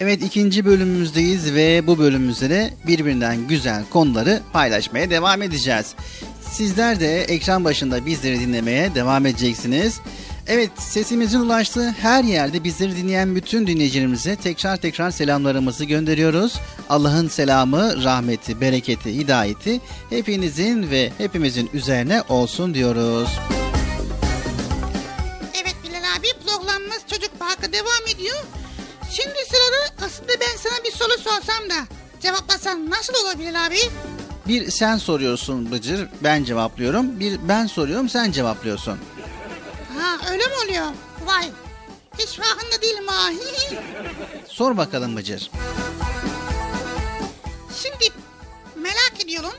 Speaker 4: Evet ikinci bölümümüzdeyiz ve bu bölümümüzde de birbirinden güzel konuları paylaşmaya devam edeceğiz. Sizler de ekran başında bizleri dinlemeye devam edeceksiniz. Evet sesimizin ulaştığı her yerde bizleri dinleyen bütün dinleyicilerimize tekrar tekrar selamlarımızı gönderiyoruz. Allah'ın selamı, rahmeti, bereketi, hidayeti hepinizin ve hepimizin üzerine olsun diyoruz.
Speaker 5: Evet Devam ediyor. Şimdi sırada aslında ben sana bir soru sorsam da cevaplasan nasıl olur Bilal abi?
Speaker 4: Bir sen soruyorsun Bıcır, ben cevaplıyorum. Bir ben soruyorum, sen cevaplıyorsun.
Speaker 5: Ha öyle mi oluyor? Vay hiç farkında değilim ha.
Speaker 4: Sor bakalım Bıcır.
Speaker 5: Şimdi merak ediyorum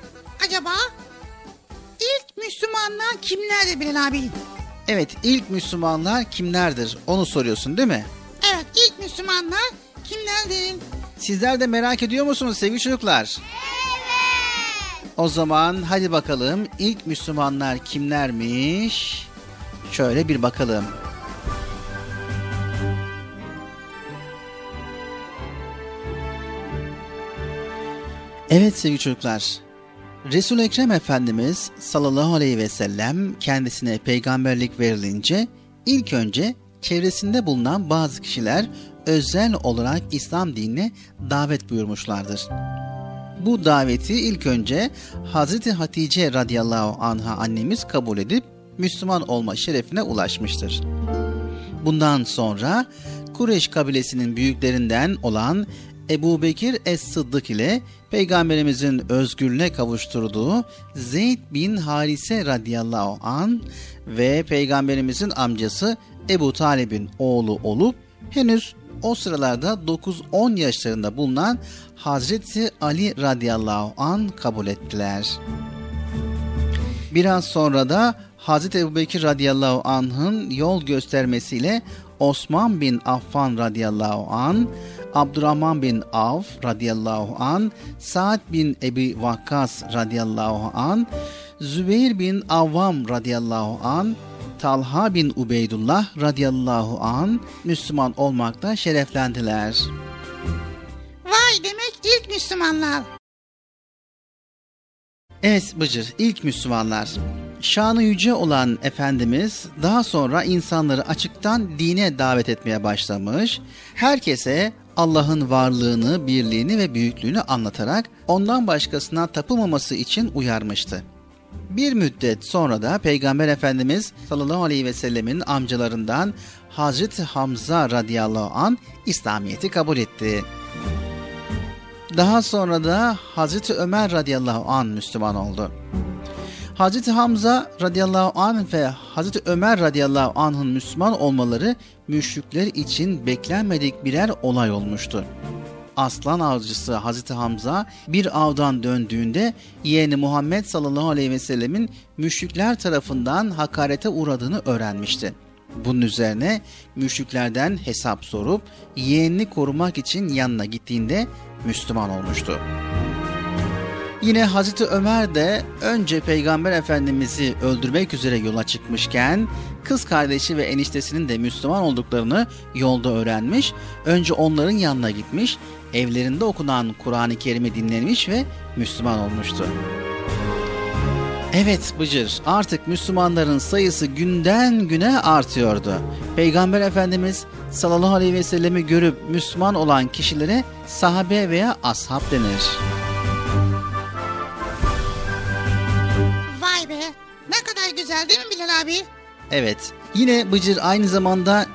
Speaker 5: acaba ilk Müslümanlar kimlerdi Bilal abi?
Speaker 4: Evet, ilk Müslümanlar kimlerdir? Onu soruyorsun değil mi?
Speaker 5: Evet ilk Müslümanlar kimlerdi?
Speaker 4: Sizler de merak ediyor musunuz sevgili çocuklar? Evet. O zaman hadi bakalım ilk Müslümanlar kimlermiş? Şöyle bir bakalım. Evet sevgili çocuklar. Resul Ekrem Efendimiz sallallahu aleyhi ve sellem kendisine peygamberlik verilince ilk önce çevresinde bulunan bazı kişiler özel olarak İslam dinine davet buyurmuşlardır. Bu daveti ilk önce Hazreti Hatice radıyallahu anha annemiz kabul edip Müslüman olma şerefine ulaşmıştır. Bundan sonra Kureyş kabilesinin büyüklerinden olan Ebu Bekir Es-Sıddık ile Peygamberimizin özgürlüğüne kavuşturduğu Zeyd bin Harise radıyallahu an ve Peygamberimizin amcası Ebu Talib'in oğlu olup henüz o sıralarda 9-10 yaşlarında bulunan Hazreti Ali radıyallahu an kabul ettiler. Biraz sonra da Hazreti Ebubekir radıyallahu anh'ın yol göstermesiyle Osman bin Affan radıyallahu an, Abdurrahman bin Avf radıyallahu an, Sa'd bin Ebi Vakkas radıyallahu an, Zübeyir bin Avvam radıyallahu an, Talha bin Ubeydullah radıyallahu an Müslüman olmakta şereflendiler.
Speaker 5: Vay demek ilk Müslümanlar.
Speaker 4: Evet Bıcır, ilk Müslümanlar. Şanı yüce olan Efendimiz daha sonra insanları açıktan dine davet etmeye başlamış. Herkese Allah'ın varlığını, birliğini ve büyüklüğünü anlatarak ondan başkasına tapılmaması için uyarmıştı. Bir müddet sonra da Peygamber Efendimiz sallallahu aleyhi ve sellemin amcalarından Hazreti Hamza radıyallahu an İslamiyet'i kabul etti. Daha sonra da Hazreti Ömer radıyallahu an Müslüman oldu. Hazreti Hamza radıyallahu anh ve Hazreti Ömer radıyallahu anh'ın Müslüman olmaları müşrikler için beklenmedik birer olay olmuştu. Aslan avcısı Hazreti Hamza bir avdan döndüğünde yeğeni Muhammed sallallahu aleyhi ve sellemin müşrikler tarafından hakarete uğradığını öğrenmişti. Bunun üzerine müşriklerden hesap sorup yeğenini korumak için yanına gittiğinde Müslüman olmuştu. Yine Hazreti Ömer de önce Peygamber Efendimiz'i öldürmek üzere yola çıkmışken kız kardeşi ve eniştesinin de Müslüman olduklarını yolda öğrenmiş. Önce onların yanına gitmiş, evlerinde okunan Kur'an-ı Kerim'i dinlemiş ve Müslüman olmuştu. Evet Bıcır artık Müslümanların sayısı günden güne artıyordu. Peygamber Efendimiz sallallahu aleyhi ve sellemi görüp Müslüman olan kişilere sahabe veya ashab denir.
Speaker 5: Vay be. Ne kadar güzel değil mi Bilal abi?
Speaker 4: Evet. Yine Bıcır aynı zamanda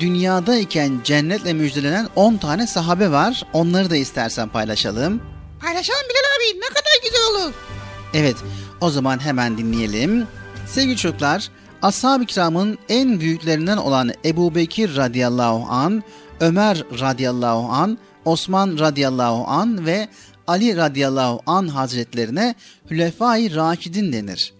Speaker 4: dünyadayken cennetle müjdelenen 10 tane sahabe var. Onları da istersen paylaşalım.
Speaker 5: Paylaşalım Bilal abi. Ne kadar güzel olur.
Speaker 4: Evet. O zaman hemen dinleyelim. Sevgili çocuklar, Ashab-ı kiramın en büyüklerinden olan Ebu Bekir radıyallahu an, Ömer radıyallahu an, Osman radıyallahu an ve Ali radıyallahu an hazretlerine Hülefai Raşidin denir.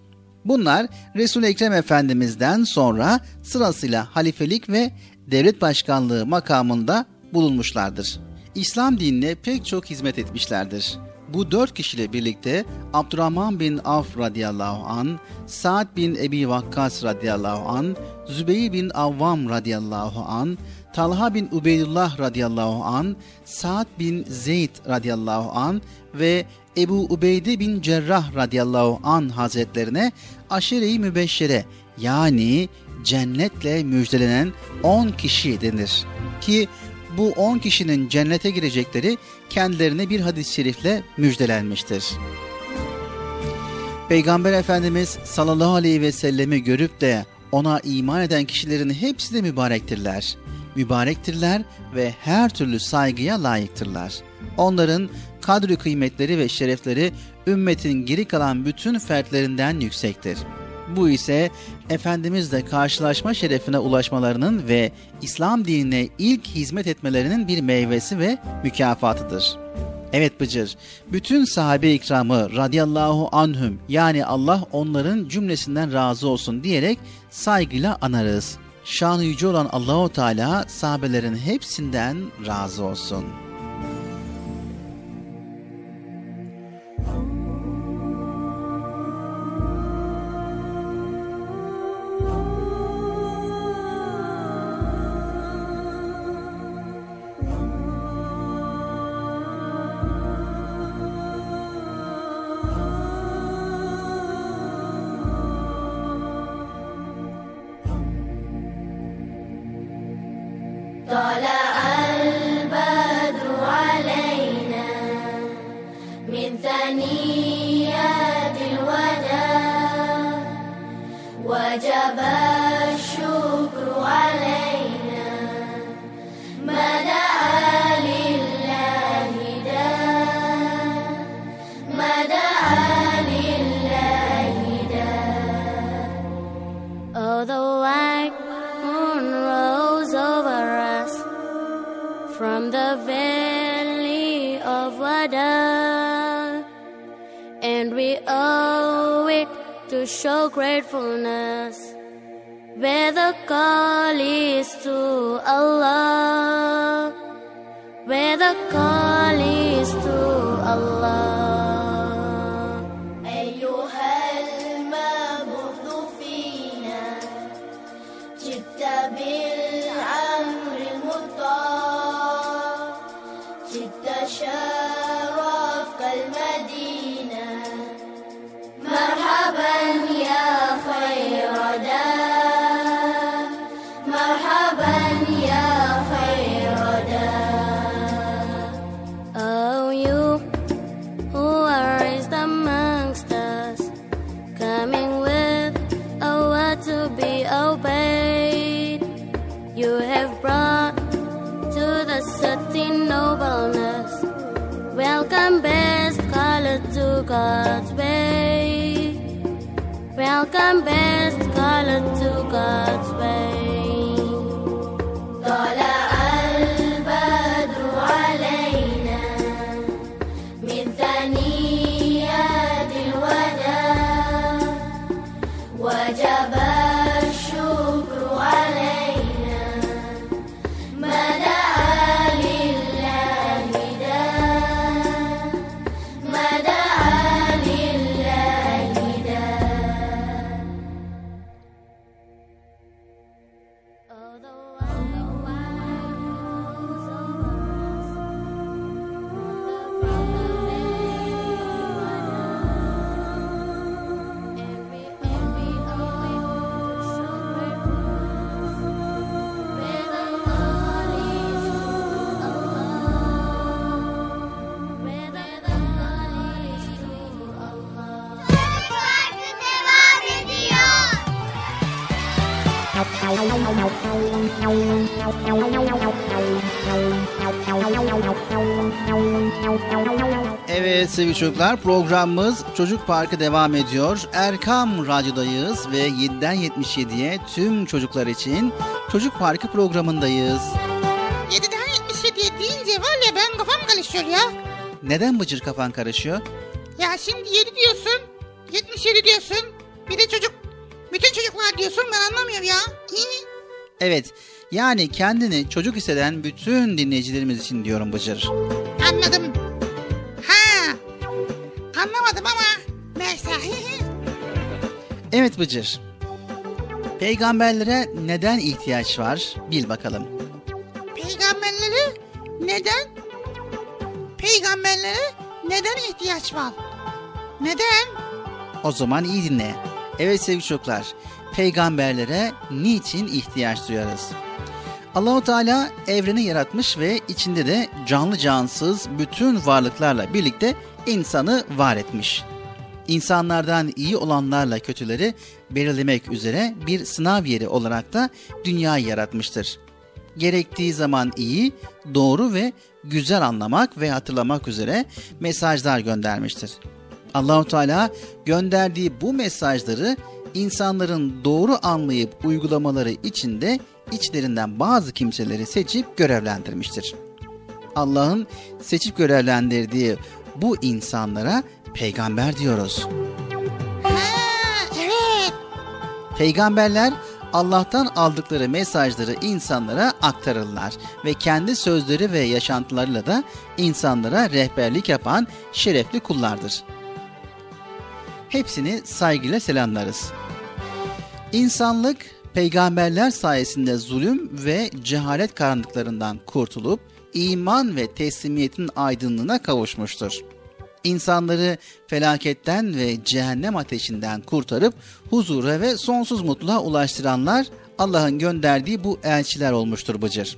Speaker 4: Bunlar Resul-i Ekrem Efendimiz'den sonra sırasıyla halifelik ve devlet başkanlığı makamında bulunmuşlardır. İslam dinine pek çok hizmet etmişlerdir. Bu dört kişiyle birlikte Abdurrahman bin Avf radıyallahu an, Sa'd bin Ebi Vakkas radıyallahu an, Zübeyir bin Avvam radıyallahu an, Talha bin Ubeydullah radıyallahu an, Sa'd bin Zeyd radıyallahu an ve Ebu Ubeyde bin Cerrah radıyallahu an hazretlerine aşire-i mübeşşere yani cennetle müjdelenen 10 kişi denir. Ki bu 10 kişinin cennete girecekleri kendilerine bir hadis-i şerifle müjdelenmiştir. Peygamber Efendimiz sallallahu aleyhi ve sellemi görüp de ona iman eden kişilerin hepsi de mübarektirler. Mübarektirler ve her türlü saygıya layıktırlar. Onların kadri kıymetleri ve şerefleri ümmetin geri kalan bütün fertlerinden yüksektir. Bu ise Efendimizle karşılaşma şerefine ulaşmalarının ve İslam dinine ilk hizmet etmelerinin bir meyvesi ve mükafatıdır. Evet Bıcır, bütün sahabe ikramı radıyallahu anhüm yani Allah onların cümlesinden razı olsun diyerek saygıyla anarız. Şanı yüce olan Allahu Teala sahabelerin hepsinden razı olsun.''
Speaker 12: show gratefulness. Where the call is to Allah. Where the call is to Allah. God's way. Welcome best color to God's
Speaker 4: Evet sevgili çocuklar programımız Çocuk Parkı devam ediyor. Erkam Radyo'dayız ve 7'den 77'ye tüm çocuklar için Çocuk Parkı programındayız.
Speaker 5: 7'den 77'ye deyince var ya ben kafam karışıyor ya.
Speaker 4: Neden bıcır kafan karışıyor?
Speaker 5: Ya şimdi 7 diyorsun, 77 diyorsun. Bir de çocuk, bütün çocuklar diyorsun ben anlamıyorum ya.
Speaker 4: Evet yani kendini çocuk hisseden bütün dinleyicilerimiz için diyorum Bıcır.
Speaker 5: Anladım.
Speaker 4: Evet Bıcır. Peygamberlere neden ihtiyaç var? Bil bakalım.
Speaker 5: Peygamberlere neden? Peygamberlere neden ihtiyaç var? Neden?
Speaker 4: O zaman iyi dinle. Evet sevgili çocuklar. Peygamberlere niçin ihtiyaç duyarız? Allahu Teala evreni yaratmış ve içinde de canlı cansız bütün varlıklarla birlikte insanı var etmiş. İnsanlardan iyi olanlarla kötüleri belirlemek üzere bir sınav yeri olarak da dünyayı yaratmıştır. Gerektiği zaman iyi, doğru ve güzel anlamak ve hatırlamak üzere mesajlar göndermiştir. Allahu Teala gönderdiği bu mesajları insanların doğru anlayıp uygulamaları için de içlerinden bazı kimseleri seçip görevlendirmiştir. Allah'ın seçip görevlendirdiği bu insanlara peygamber diyoruz.
Speaker 5: Ha, evet.
Speaker 4: Peygamberler Allah'tan aldıkları mesajları insanlara aktarırlar ve kendi sözleri ve yaşantılarıyla da insanlara rehberlik yapan şerefli kullardır. Hepsini saygıyla selamlarız. İnsanlık peygamberler sayesinde zulüm ve cehalet karanlıklarından kurtulup iman ve teslimiyetin aydınlığına kavuşmuştur. İnsanları felaketten ve cehennem ateşinden kurtarıp huzura ve sonsuz mutluluğa ulaştıranlar Allah'ın gönderdiği bu elçiler olmuştur Bıcır.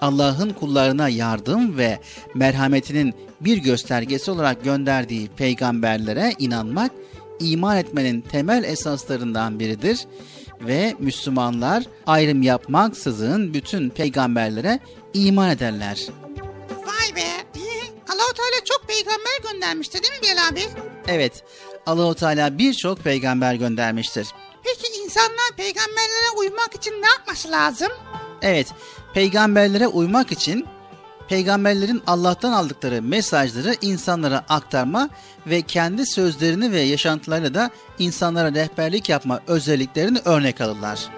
Speaker 4: Allah'ın kullarına yardım ve merhametinin bir göstergesi olarak gönderdiği peygamberlere inanmak iman etmenin temel esaslarından biridir ve Müslümanlar ayrım yapmaksızın bütün peygamberlere iman ederler.
Speaker 5: Vay be. Allahu Teala çok peygamber göndermişti değil mi Bilal abi?
Speaker 4: Evet, Allahu Teala birçok peygamber göndermiştir.
Speaker 5: Peki insanlar peygamberlere uymak için ne yapması lazım?
Speaker 4: Evet, peygamberlere uymak için peygamberlerin Allah'tan aldıkları mesajları insanlara aktarma ve kendi sözlerini ve yaşantılarıyla da insanlara rehberlik yapma özelliklerini örnek alırlar.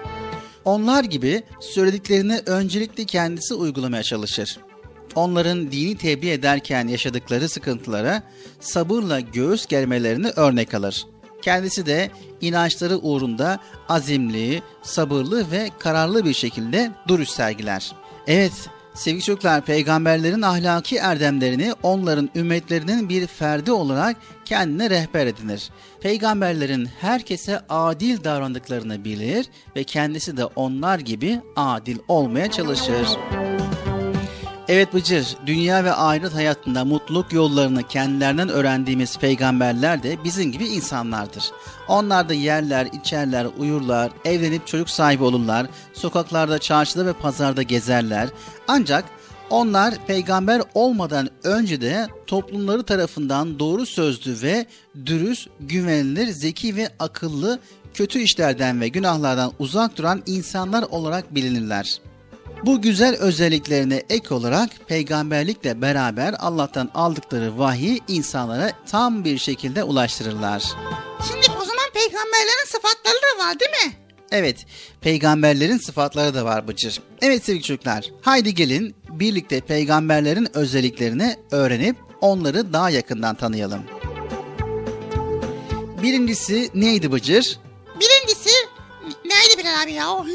Speaker 4: Onlar gibi söylediklerini öncelikle kendisi uygulamaya çalışır. Onların dini tebliğ ederken yaşadıkları sıkıntılara sabırla göğüs germelerini örnek alır. Kendisi de inançları uğrunda azimli, sabırlı ve kararlı bir şekilde duruş sergiler. Evet, Sevgili çocuklar, peygamberlerin ahlaki erdemlerini onların ümmetlerinin bir ferdi olarak kendine rehber edinir. Peygamberlerin herkese adil davrandıklarını bilir ve kendisi de onlar gibi adil olmaya çalışır. Evet Bıcır, dünya ve ahiret hayatında mutluluk yollarını kendilerinden öğrendiğimiz peygamberler de bizim gibi insanlardır. Onlar da yerler, içerler, uyurlar, evlenip çocuk sahibi olurlar, sokaklarda, çarşıda ve pazarda gezerler. Ancak onlar peygamber olmadan önce de toplumları tarafından doğru sözlü ve dürüst, güvenilir, zeki ve akıllı, kötü işlerden ve günahlardan uzak duran insanlar olarak bilinirler. Bu güzel özelliklerine ek olarak peygamberlikle beraber Allah'tan aldıkları vahiy insanlara tam bir şekilde ulaştırırlar.
Speaker 5: Şimdi o zaman peygamberlerin sıfatları da var değil mi?
Speaker 4: Evet, peygamberlerin sıfatları da var Bıcır. Evet sevgili çocuklar, haydi gelin birlikte peygamberlerin özelliklerini öğrenip onları daha yakından tanıyalım. Birincisi neydi Bıcır?
Speaker 5: Birincisi neydi Bilal abi ya?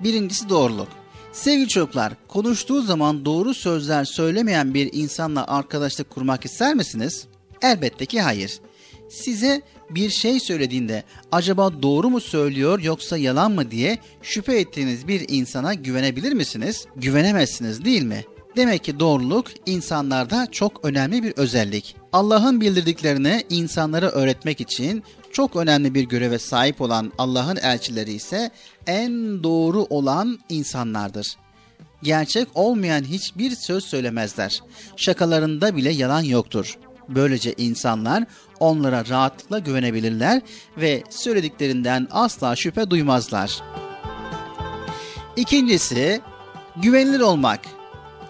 Speaker 4: Birincisi doğruluk. Sevgili çocuklar, konuştuğu zaman doğru sözler söylemeyen bir insanla arkadaşlık kurmak ister misiniz? Elbette ki hayır. Size bir şey söylediğinde acaba doğru mu söylüyor yoksa yalan mı diye şüphe ettiğiniz bir insana güvenebilir misiniz? Güvenemezsiniz değil mi? Demek ki doğruluk insanlarda çok önemli bir özellik. Allah'ın bildirdiklerini insanlara öğretmek için çok önemli bir göreve sahip olan Allah'ın elçileri ise en doğru olan insanlardır. Gerçek olmayan hiçbir söz söylemezler. Şakalarında bile yalan yoktur. Böylece insanlar onlara rahatlıkla güvenebilirler ve söylediklerinden asla şüphe duymazlar. İkincisi, güvenilir olmak.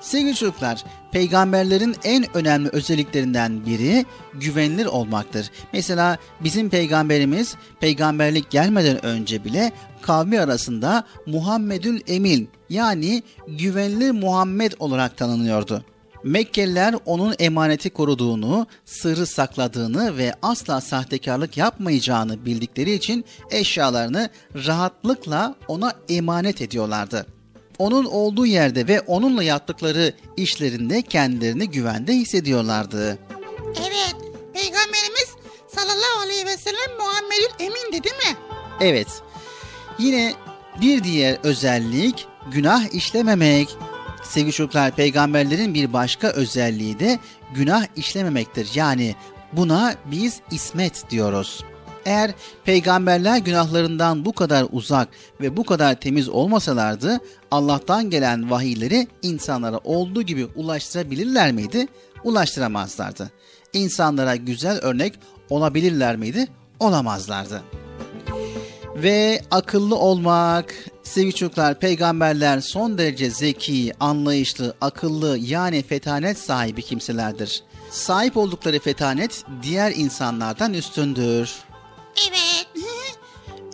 Speaker 4: Sevgili çocuklar, peygamberlerin en önemli özelliklerinden biri güvenilir olmaktır. Mesela bizim peygamberimiz peygamberlik gelmeden önce bile kavmi arasında Muhammedül Emin yani güvenilir Muhammed olarak tanınıyordu. Mekkeliler onun emaneti koruduğunu, sırrı sakladığını ve asla sahtekarlık yapmayacağını bildikleri için eşyalarını rahatlıkla ona emanet ediyorlardı. Onun olduğu yerde ve onunla yaptıkları işlerinde kendilerini güvende hissediyorlardı.
Speaker 5: Evet, Peygamberimiz sallallahu aleyhi ve sellem Muhammedül Emin'di değil mi?
Speaker 4: Evet. Yine bir diğer özellik günah işlememek. Sevgili çocuklar peygamberlerin bir başka özelliği de günah işlememektir. Yani buna biz ismet diyoruz. Eğer peygamberler günahlarından bu kadar uzak ve bu kadar temiz olmasalardı Allah'tan gelen vahiyleri insanlara olduğu gibi ulaştırabilirler miydi? Ulaştıramazlardı. İnsanlara güzel örnek olabilirler miydi? Olamazlardı. Ve akıllı olmak, sevgili çocuklar peygamberler son derece zeki, anlayışlı, akıllı yani fetanet sahibi kimselerdir. Sahip oldukları fetanet diğer insanlardan üstündür.
Speaker 5: Evet.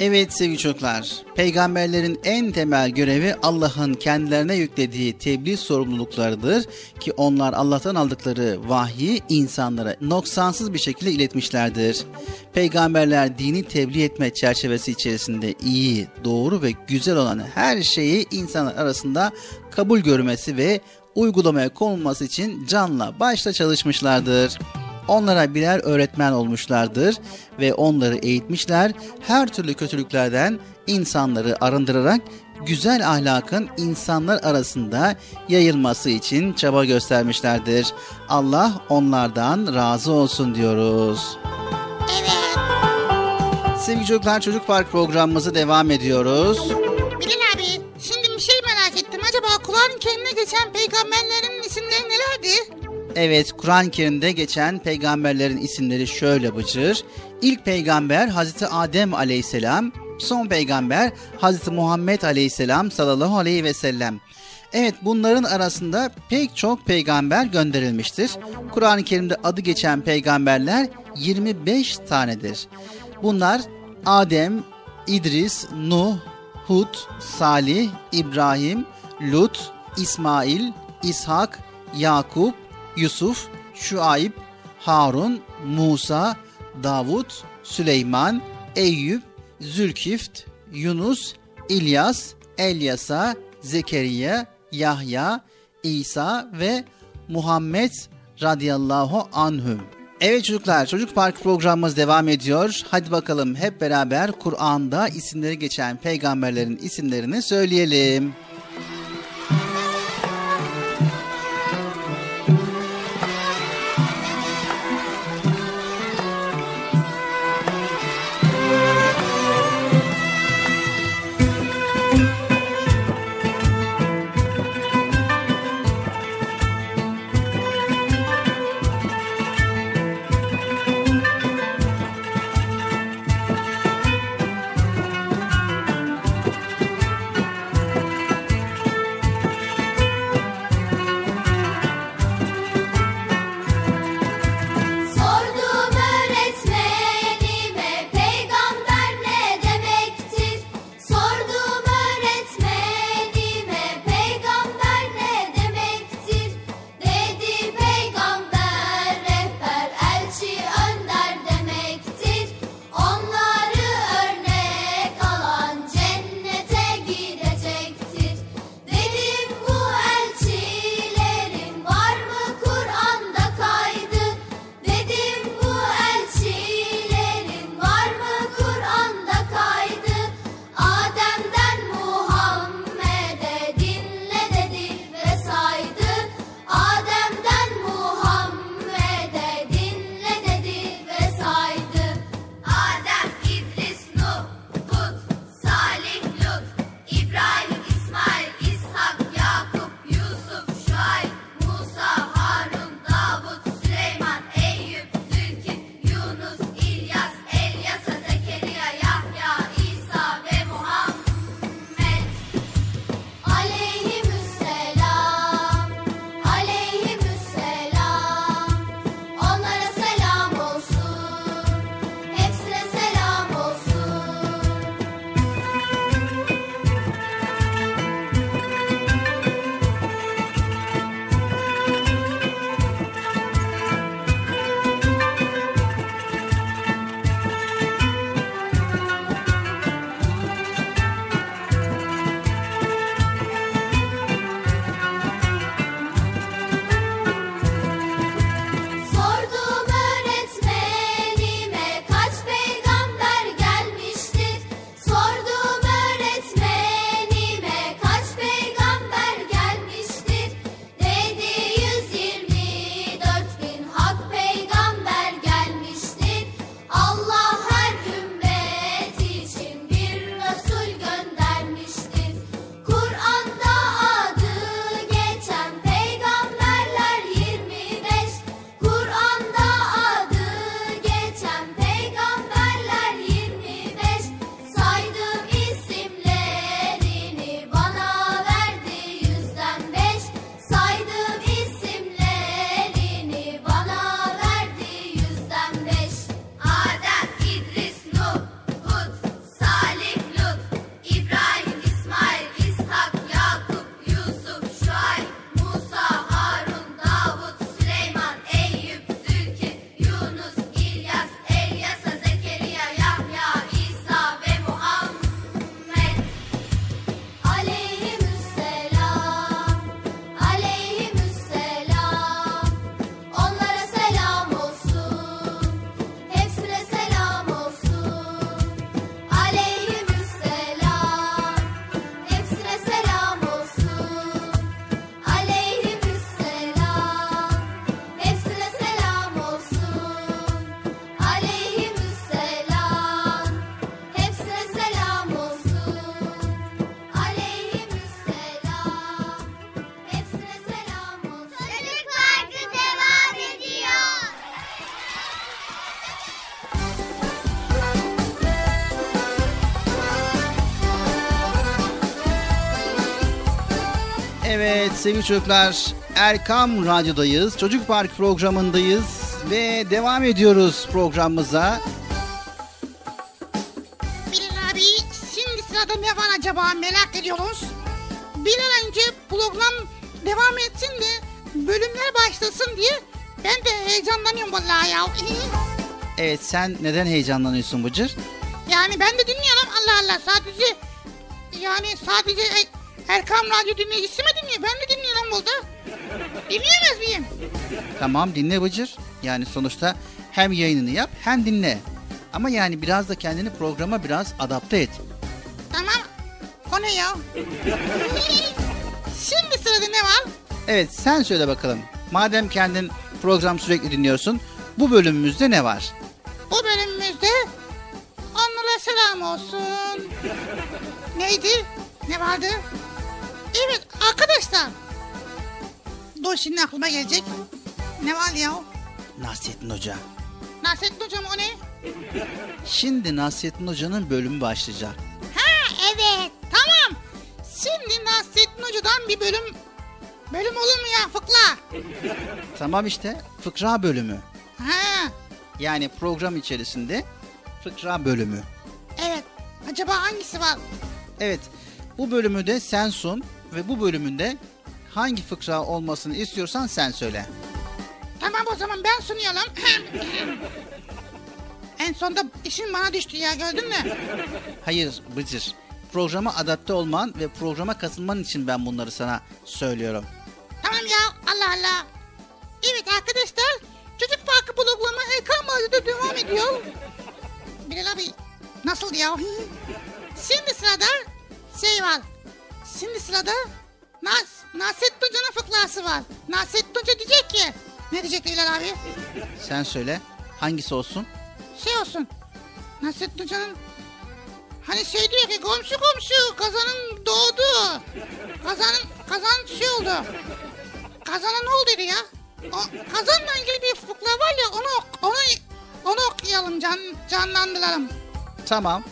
Speaker 4: Evet sevgili çocuklar, peygamberlerin en temel görevi Allah'ın kendilerine yüklediği tebliğ sorumluluklarıdır ki onlar Allah'tan aldıkları vahyi insanlara noksansız bir şekilde iletmişlerdir. Peygamberler dini tebliğ etme çerçevesi içerisinde iyi, doğru ve güzel olan her şeyi insanlar arasında kabul görmesi ve uygulamaya konulması için canla başla çalışmışlardır onlara birer öğretmen olmuşlardır ve onları eğitmişler. Her türlü kötülüklerden insanları arındırarak güzel ahlakın insanlar arasında yayılması için çaba göstermişlerdir. Allah onlardan razı olsun diyoruz.
Speaker 5: Evet.
Speaker 4: Sevgili çocuklar Çocuk Park programımızı devam ediyoruz.
Speaker 5: Bilal abi şimdi bir şey merak ettim. Acaba Kur'an-ı Kerim'de geçen peygamberlerin isimleri nelerdi?
Speaker 4: Evet, Kur'an-ı Kerim'de geçen peygamberlerin isimleri şöyle bıcır. İlk peygamber Hazreti Adem aleyhisselam, son peygamber Hazreti Muhammed aleyhisselam sallallahu aleyhi ve sellem. Evet bunların arasında pek çok peygamber gönderilmiştir. Kur'an-ı Kerim'de adı geçen peygamberler 25 tanedir. Bunlar Adem, İdris, Nuh, Hud, Salih, İbrahim, Lut, İsmail, İshak, Yakup, Yusuf, Şuayb, Harun, Musa, Davut, Süleyman, Eyüp, Zülkift, Yunus, İlyas, Elyasa, Zekeriya, Yahya, İsa ve Muhammed radıyallahu anhüm. Evet çocuklar Çocuk Park programımız devam ediyor. Hadi bakalım hep beraber Kur'an'da isimleri geçen peygamberlerin isimlerini söyleyelim. Sevgili çocuklar Erkam Radyo'dayız. Çocuk Park programındayız ve devam ediyoruz programımıza.
Speaker 5: Bilal abi şimdi sırada ne var acaba merak ediyoruz. Bir an önce program devam etsin de bölümler başlasın diye ben de heyecanlanıyorum vallahi ya.
Speaker 4: Evet sen neden heyecanlanıyorsun Bıcır?
Speaker 5: Yani ben de dinliyorum Allah Allah sadece yani sadece e- Erkam Radyo dinleyicisi mi dinliyor? Ben burada. Dinleyemez miyim?
Speaker 4: Tamam dinle Bıcır. Yani sonuçta hem yayınını yap hem dinle. Ama yani biraz da kendini programa biraz adapte et.
Speaker 5: Tamam. O ne ya? Şimdi sırada ne var?
Speaker 4: Evet sen söyle bakalım. Madem kendin program sürekli dinliyorsun. Bu bölümümüzde ne var?
Speaker 5: Bu bölümümüzde onlara selam olsun. Neydi? Ne vardı? Evet arkadaşlar. Dur şimdi aklıma gelecek. Ne var ya?
Speaker 4: Nasrettin Hoca.
Speaker 5: Nasrettin hocam o ne?
Speaker 4: Şimdi Nasrettin Hoca'nın bölümü başlayacak.
Speaker 5: Ha evet tamam. Şimdi Nasrettin Hoca'dan bir bölüm bölüm olur mu ya fıkla?
Speaker 4: Tamam işte fıkra bölümü.
Speaker 5: Ha
Speaker 4: Yani program içerisinde fıkra bölümü.
Speaker 5: evet. Acaba hangisi var?
Speaker 4: Evet bu bölümü de sen sun ve bu bölümünde hangi fıkra olmasını istiyorsan sen söyle.
Speaker 5: Tamam o zaman ben sunuyorum. en sonda işin bana düştü ya gördün mü?
Speaker 4: Hayır Bıcır. Programa adapte olman ve programa katılman için ben bunları sana söylüyorum.
Speaker 5: Tamam ya Allah Allah. Evet arkadaşlar Çocuk Parkı programı Ekran Radyo'da devam ediyor. Bilal abi nasıl ya? Şimdi sırada şey var. Şimdi sırada Nas Nasrettin Hoca'nın fıkrası var. Nasrettin Hoca diyecek ki ne diyecek Bilal abi?
Speaker 4: Sen söyle hangisi olsun?
Speaker 5: Şey olsun. Nasrettin Hoca'nın hani şey diyor ki komşu komşu kazanın doğdu. Kazanın kazan şey oldu. Kazana ne oldu ya? O, kazanla ilgili bir fıkra var ya onu onu onu okuyalım can, canlandıralım.
Speaker 4: Tamam.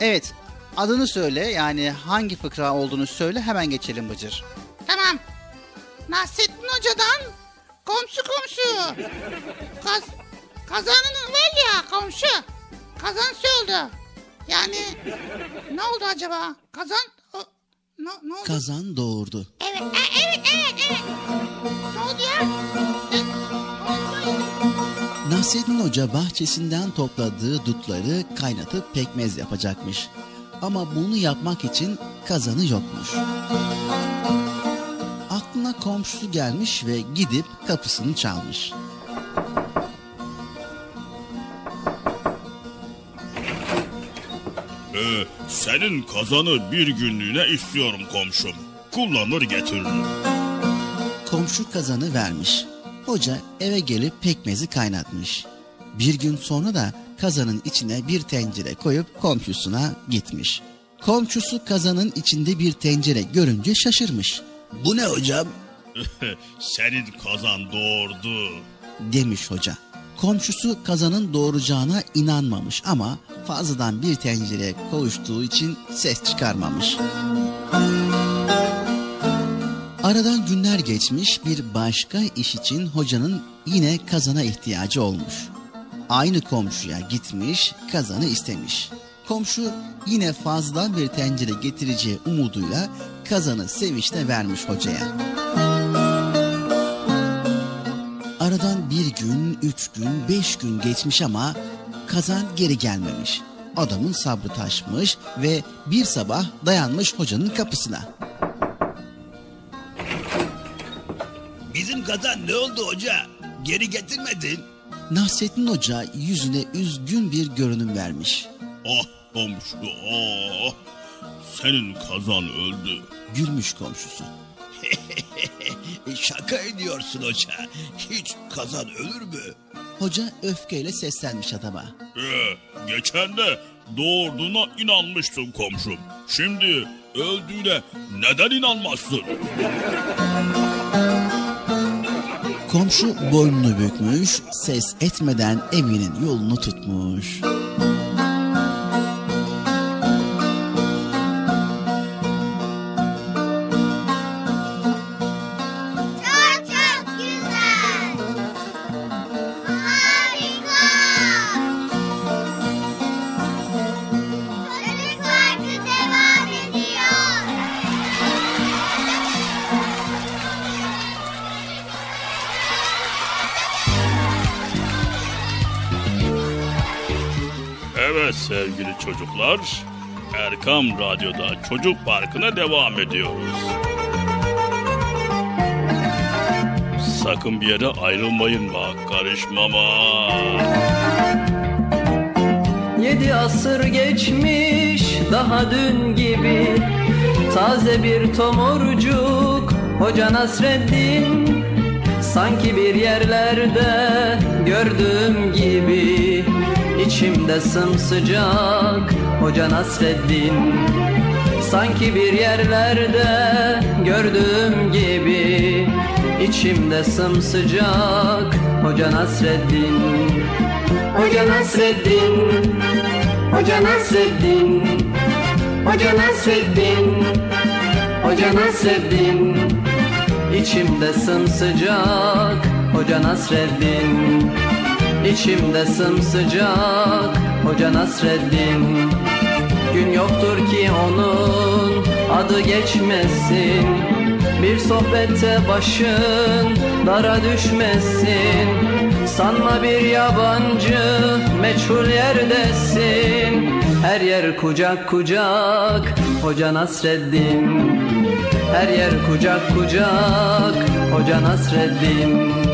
Speaker 4: Evet adını söyle yani hangi fıkra olduğunu söyle hemen geçelim Bıcır.
Speaker 5: Tamam. Nasrettin Hoca'dan komşu komşu. Kaz, kazanın var ya komşu. Kazan oldu. Yani ne oldu acaba? Kazan o, ne, ne oldu?
Speaker 4: Kazan doğurdu.
Speaker 5: Evet, e, evet, evet, evet. Ne oldu ya? E,
Speaker 4: Nasrettin Hoca bahçesinden topladığı dutları kaynatıp pekmez yapacakmış. Ama bunu yapmak için kazanı yokmuş. Aklına komşusu gelmiş ve gidip kapısını çalmış.
Speaker 2: Ee, senin kazanı bir günlüğüne istiyorum komşum. Kullanır getiririm.
Speaker 4: Komşu kazanı vermiş. Hoca eve gelip pekmezi kaynatmış. Bir gün sonra da kazanın içine bir tencere koyup komşusuna gitmiş. Komşusu kazanın içinde bir tencere görünce şaşırmış. Bu ne hocam?
Speaker 2: senin kazan doğurdu.
Speaker 4: demiş hoca. Komşusu kazanın doğuracağına inanmamış ama fazladan bir tencere koğuştuğu için ses çıkarmamış. Aradan günler geçmiş bir başka iş için hocanın yine kazana ihtiyacı olmuş. Aynı komşuya gitmiş kazanı istemiş. Komşu yine fazla bir tencere getireceği umuduyla kazanı sevinçle vermiş hocaya. Aradan bir gün, üç gün, beş gün geçmiş ama kazan geri gelmemiş. Adamın sabrı taşmış ve bir sabah dayanmış hocanın kapısına.
Speaker 13: Bizim kazan ne oldu hoca? Geri getirmedin.
Speaker 4: Nasrettin Hoca yüzüne üzgün bir görünüm vermiş.
Speaker 2: Ah komşu ah. Senin kazan öldü.
Speaker 4: Gülmüş komşusu.
Speaker 13: Şaka ediyorsun hoca. Hiç kazan ölür mü?
Speaker 4: Hoca öfkeyle seslenmiş adama.
Speaker 2: Ee, geçen de doğurduğuna inanmıştın komşum. Şimdi öldüğüne neden inanmazsın?
Speaker 4: Komşu boynunu bükmüş, ses etmeden evinin yolunu tutmuş.
Speaker 2: Çocuklar, Erkam Radyo'da Çocuk Parkı'na devam ediyoruz. Sakın bir yere ayrılmayın bak, karışmama.
Speaker 14: Yedi asır geçmiş daha dün gibi Taze bir tomurcuk Hoca Nasreddin Sanki bir yerlerde gördüğüm gibi içimde sımsıcak Hoca Nasreddin. Sanki bir yerlerde gördüğüm gibi içimde sımsıcak Hoca Nasreddin. Hoca Nasreddin Hoca Nasreddin Hoca Nasreddin Hoca Nasreddin. İçimde sımsıcak Hoca Nasreddin İçimde sımsıcak Hoca Nasreddin. Gün yoktur ki onun adı geçmesin. Bir sohbette başın dara düşmesin. Sanma bir yabancı meçhul yerdesin. Her yer kucak kucak Hoca Nasreddin. Her yer kucak kucak Hoca Nasreddin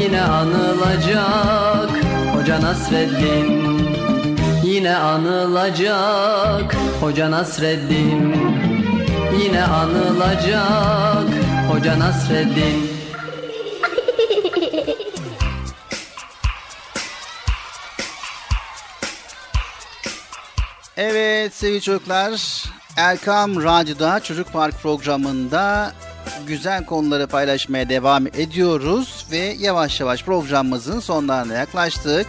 Speaker 14: Yine anılacak Hoca Nasreddin. Yine anılacak Hoca Nasreddin. Yine anılacak Hoca Nasreddin.
Speaker 4: Evet sevgili çocuklar, Erkam Radyo'da Çocuk Park programında güzel konuları paylaşmaya devam ediyoruz ve yavaş yavaş programımızın sonlarına yaklaştık.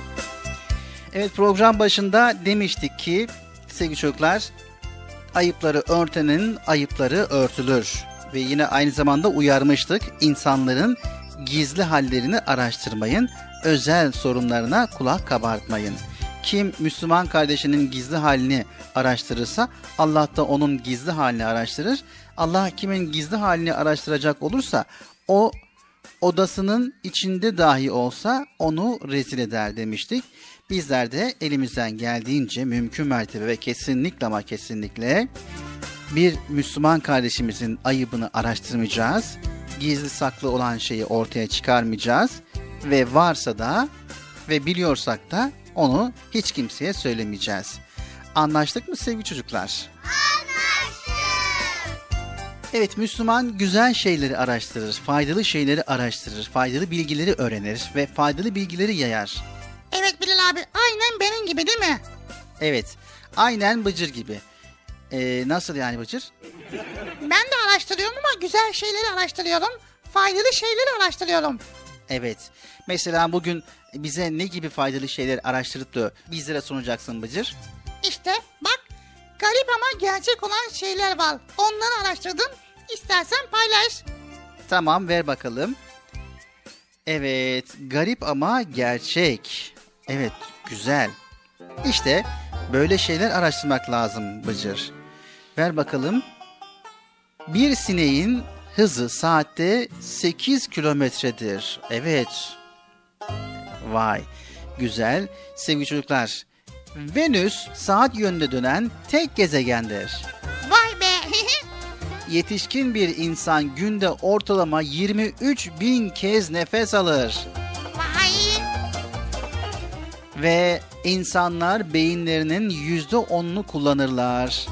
Speaker 4: Evet program başında demiştik ki sevgili çocuklar ayıpları örtenin ayıpları örtülür ve yine aynı zamanda uyarmıştık insanların gizli hallerini araştırmayın, özel sorunlarına kulak kabartmayın. Kim Müslüman kardeşinin gizli halini araştırırsa Allah da onun gizli halini araştırır. Allah kimin gizli halini araştıracak olursa o odasının içinde dahi olsa onu rezil eder demiştik. Bizler de elimizden geldiğince mümkün mertebe ve kesinlikle ama kesinlikle bir Müslüman kardeşimizin ayıbını araştırmayacağız. Gizli saklı olan şeyi ortaya çıkarmayacağız ve varsa da ve biliyorsak da onu hiç kimseye söylemeyeceğiz. Anlaştık mı sevgili çocuklar? Evet Müslüman güzel şeyleri araştırır, faydalı şeyleri araştırır, faydalı bilgileri öğrenir ve faydalı bilgileri yayar.
Speaker 5: Evet Bilal abi aynen benim gibi değil mi?
Speaker 4: Evet aynen Bıcır gibi. Ee, nasıl yani Bıcır?
Speaker 5: Ben de araştırıyorum ama güzel şeyleri araştırıyorum. Faydalı şeyleri araştırıyorum.
Speaker 4: Evet. Mesela bugün bize ne gibi faydalı şeyler araştırıp da bizlere sunacaksın Bıcır?
Speaker 5: İşte bak garip ama gerçek olan şeyler var. Onları araştırdım. İstersen paylaş.
Speaker 4: Tamam ver bakalım. Evet garip ama gerçek. Evet güzel. İşte böyle şeyler araştırmak lazım Bıcır. Ver bakalım. Bir sineğin hızı saatte 8 kilometredir. Evet. Vay. Güzel. Sevgili çocuklar. Venüs saat yönünde dönen tek gezegendir.
Speaker 5: Vay be.
Speaker 4: Yetişkin bir insan günde ortalama 23 bin kez nefes alır.
Speaker 5: Vay.
Speaker 4: Ve insanlar beyinlerinin yüzde onunu kullanırlar.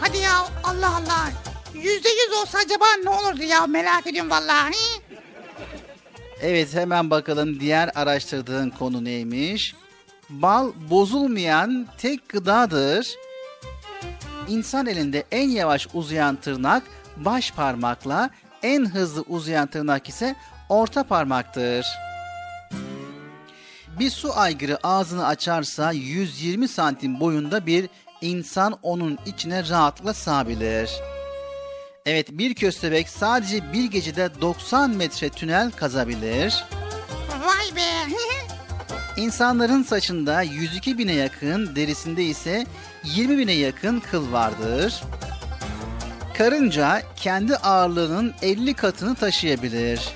Speaker 5: Hadi ya Allah Allah. Yüzde yüz olsa acaba ne olurdu ya merak ediyorum vallahi.
Speaker 4: Evet hemen bakalım diğer araştırdığın konu neymiş? Bal bozulmayan tek gıdadır. İnsan elinde en yavaş uzayan tırnak baş parmakla, en hızlı uzayan tırnak ise orta parmaktır. Bir su aygırı ağzını açarsa 120 santim boyunda bir insan onun içine rahatlıkla sığabilir. Evet bir köstebek sadece bir gecede 90 metre tünel kazabilir.
Speaker 5: Vay be.
Speaker 4: İnsanların saçında 102 bine yakın, derisinde ise 20 bine yakın kıl vardır. Karınca kendi ağırlığının 50 katını taşıyabilir.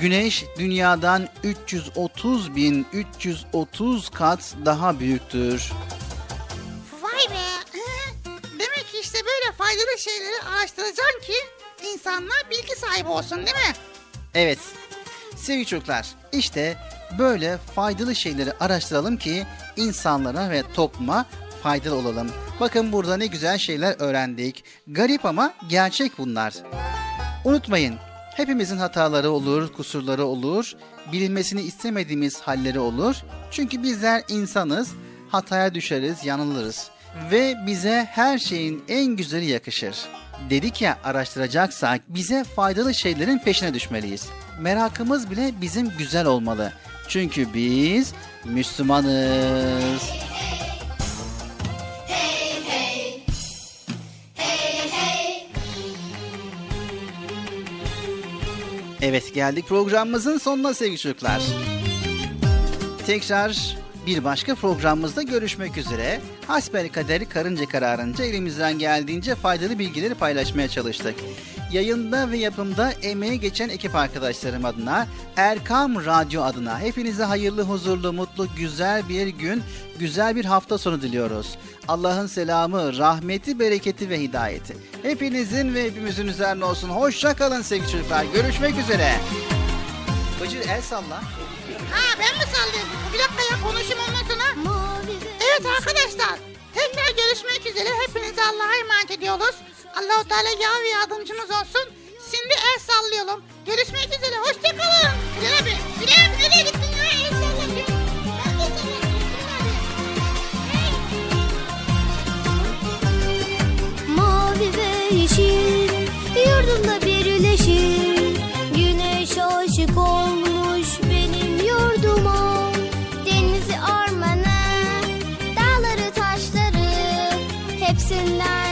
Speaker 4: Güneş dünyadan 330 bin 330 kat daha büyüktür.
Speaker 5: Vay be. Böyle faydalı şeyleri araştıracaksın ki insanlar bilgi sahibi olsun değil mi?
Speaker 4: Evet sevgili çocuklar işte böyle faydalı şeyleri araştıralım ki insanlara ve topluma faydalı olalım. Bakın burada ne güzel şeyler öğrendik. Garip ama gerçek bunlar. Unutmayın hepimizin hataları olur, kusurları olur, bilinmesini istemediğimiz halleri olur. Çünkü bizler insanız, hataya düşeriz, yanılırız ve bize her şeyin en güzeli yakışır. Dedik ya araştıracaksak bize faydalı şeylerin peşine düşmeliyiz. Merakımız bile bizim güzel olmalı. Çünkü biz Müslümanız. Evet geldik programımızın sonuna sevgili çocuklar. Tekrar bir başka programımızda görüşmek üzere. Hasbel kaderi karınca kararınca elimizden geldiğince faydalı bilgileri paylaşmaya çalıştık. Yayında ve yapımda emeği geçen ekip arkadaşlarım adına, Erkam Radyo adına hepinize hayırlı, huzurlu, mutlu, güzel bir gün, güzel bir hafta sonu diliyoruz. Allah'ın selamı, rahmeti, bereketi ve hidayeti. Hepinizin ve hepimizin üzerine olsun. Hoşça kalın sevgili çocuklar. Görüşmek üzere. Bıcır el salla.
Speaker 5: Ha ben mi sallayayım? Bir dakika ya konuşayım ondan sonra. Evet arkadaşlar. Tekrar görüşmek üzere. Hepinizi Allah'a emanet ediyoruz. Allahu Teala yar ve yardımcımız olsun. Şimdi el sallayalım. Görüşmek üzere. Hoşçakalın. Bilal abi. Bilal abi nereye gittin ya? El sallayalım. Ben de sallayayım.
Speaker 8: Mavi ve yeşil yurdumda birleşir Güneş aşık olmuş Denizi ormanı, dağları taşları Hepsinden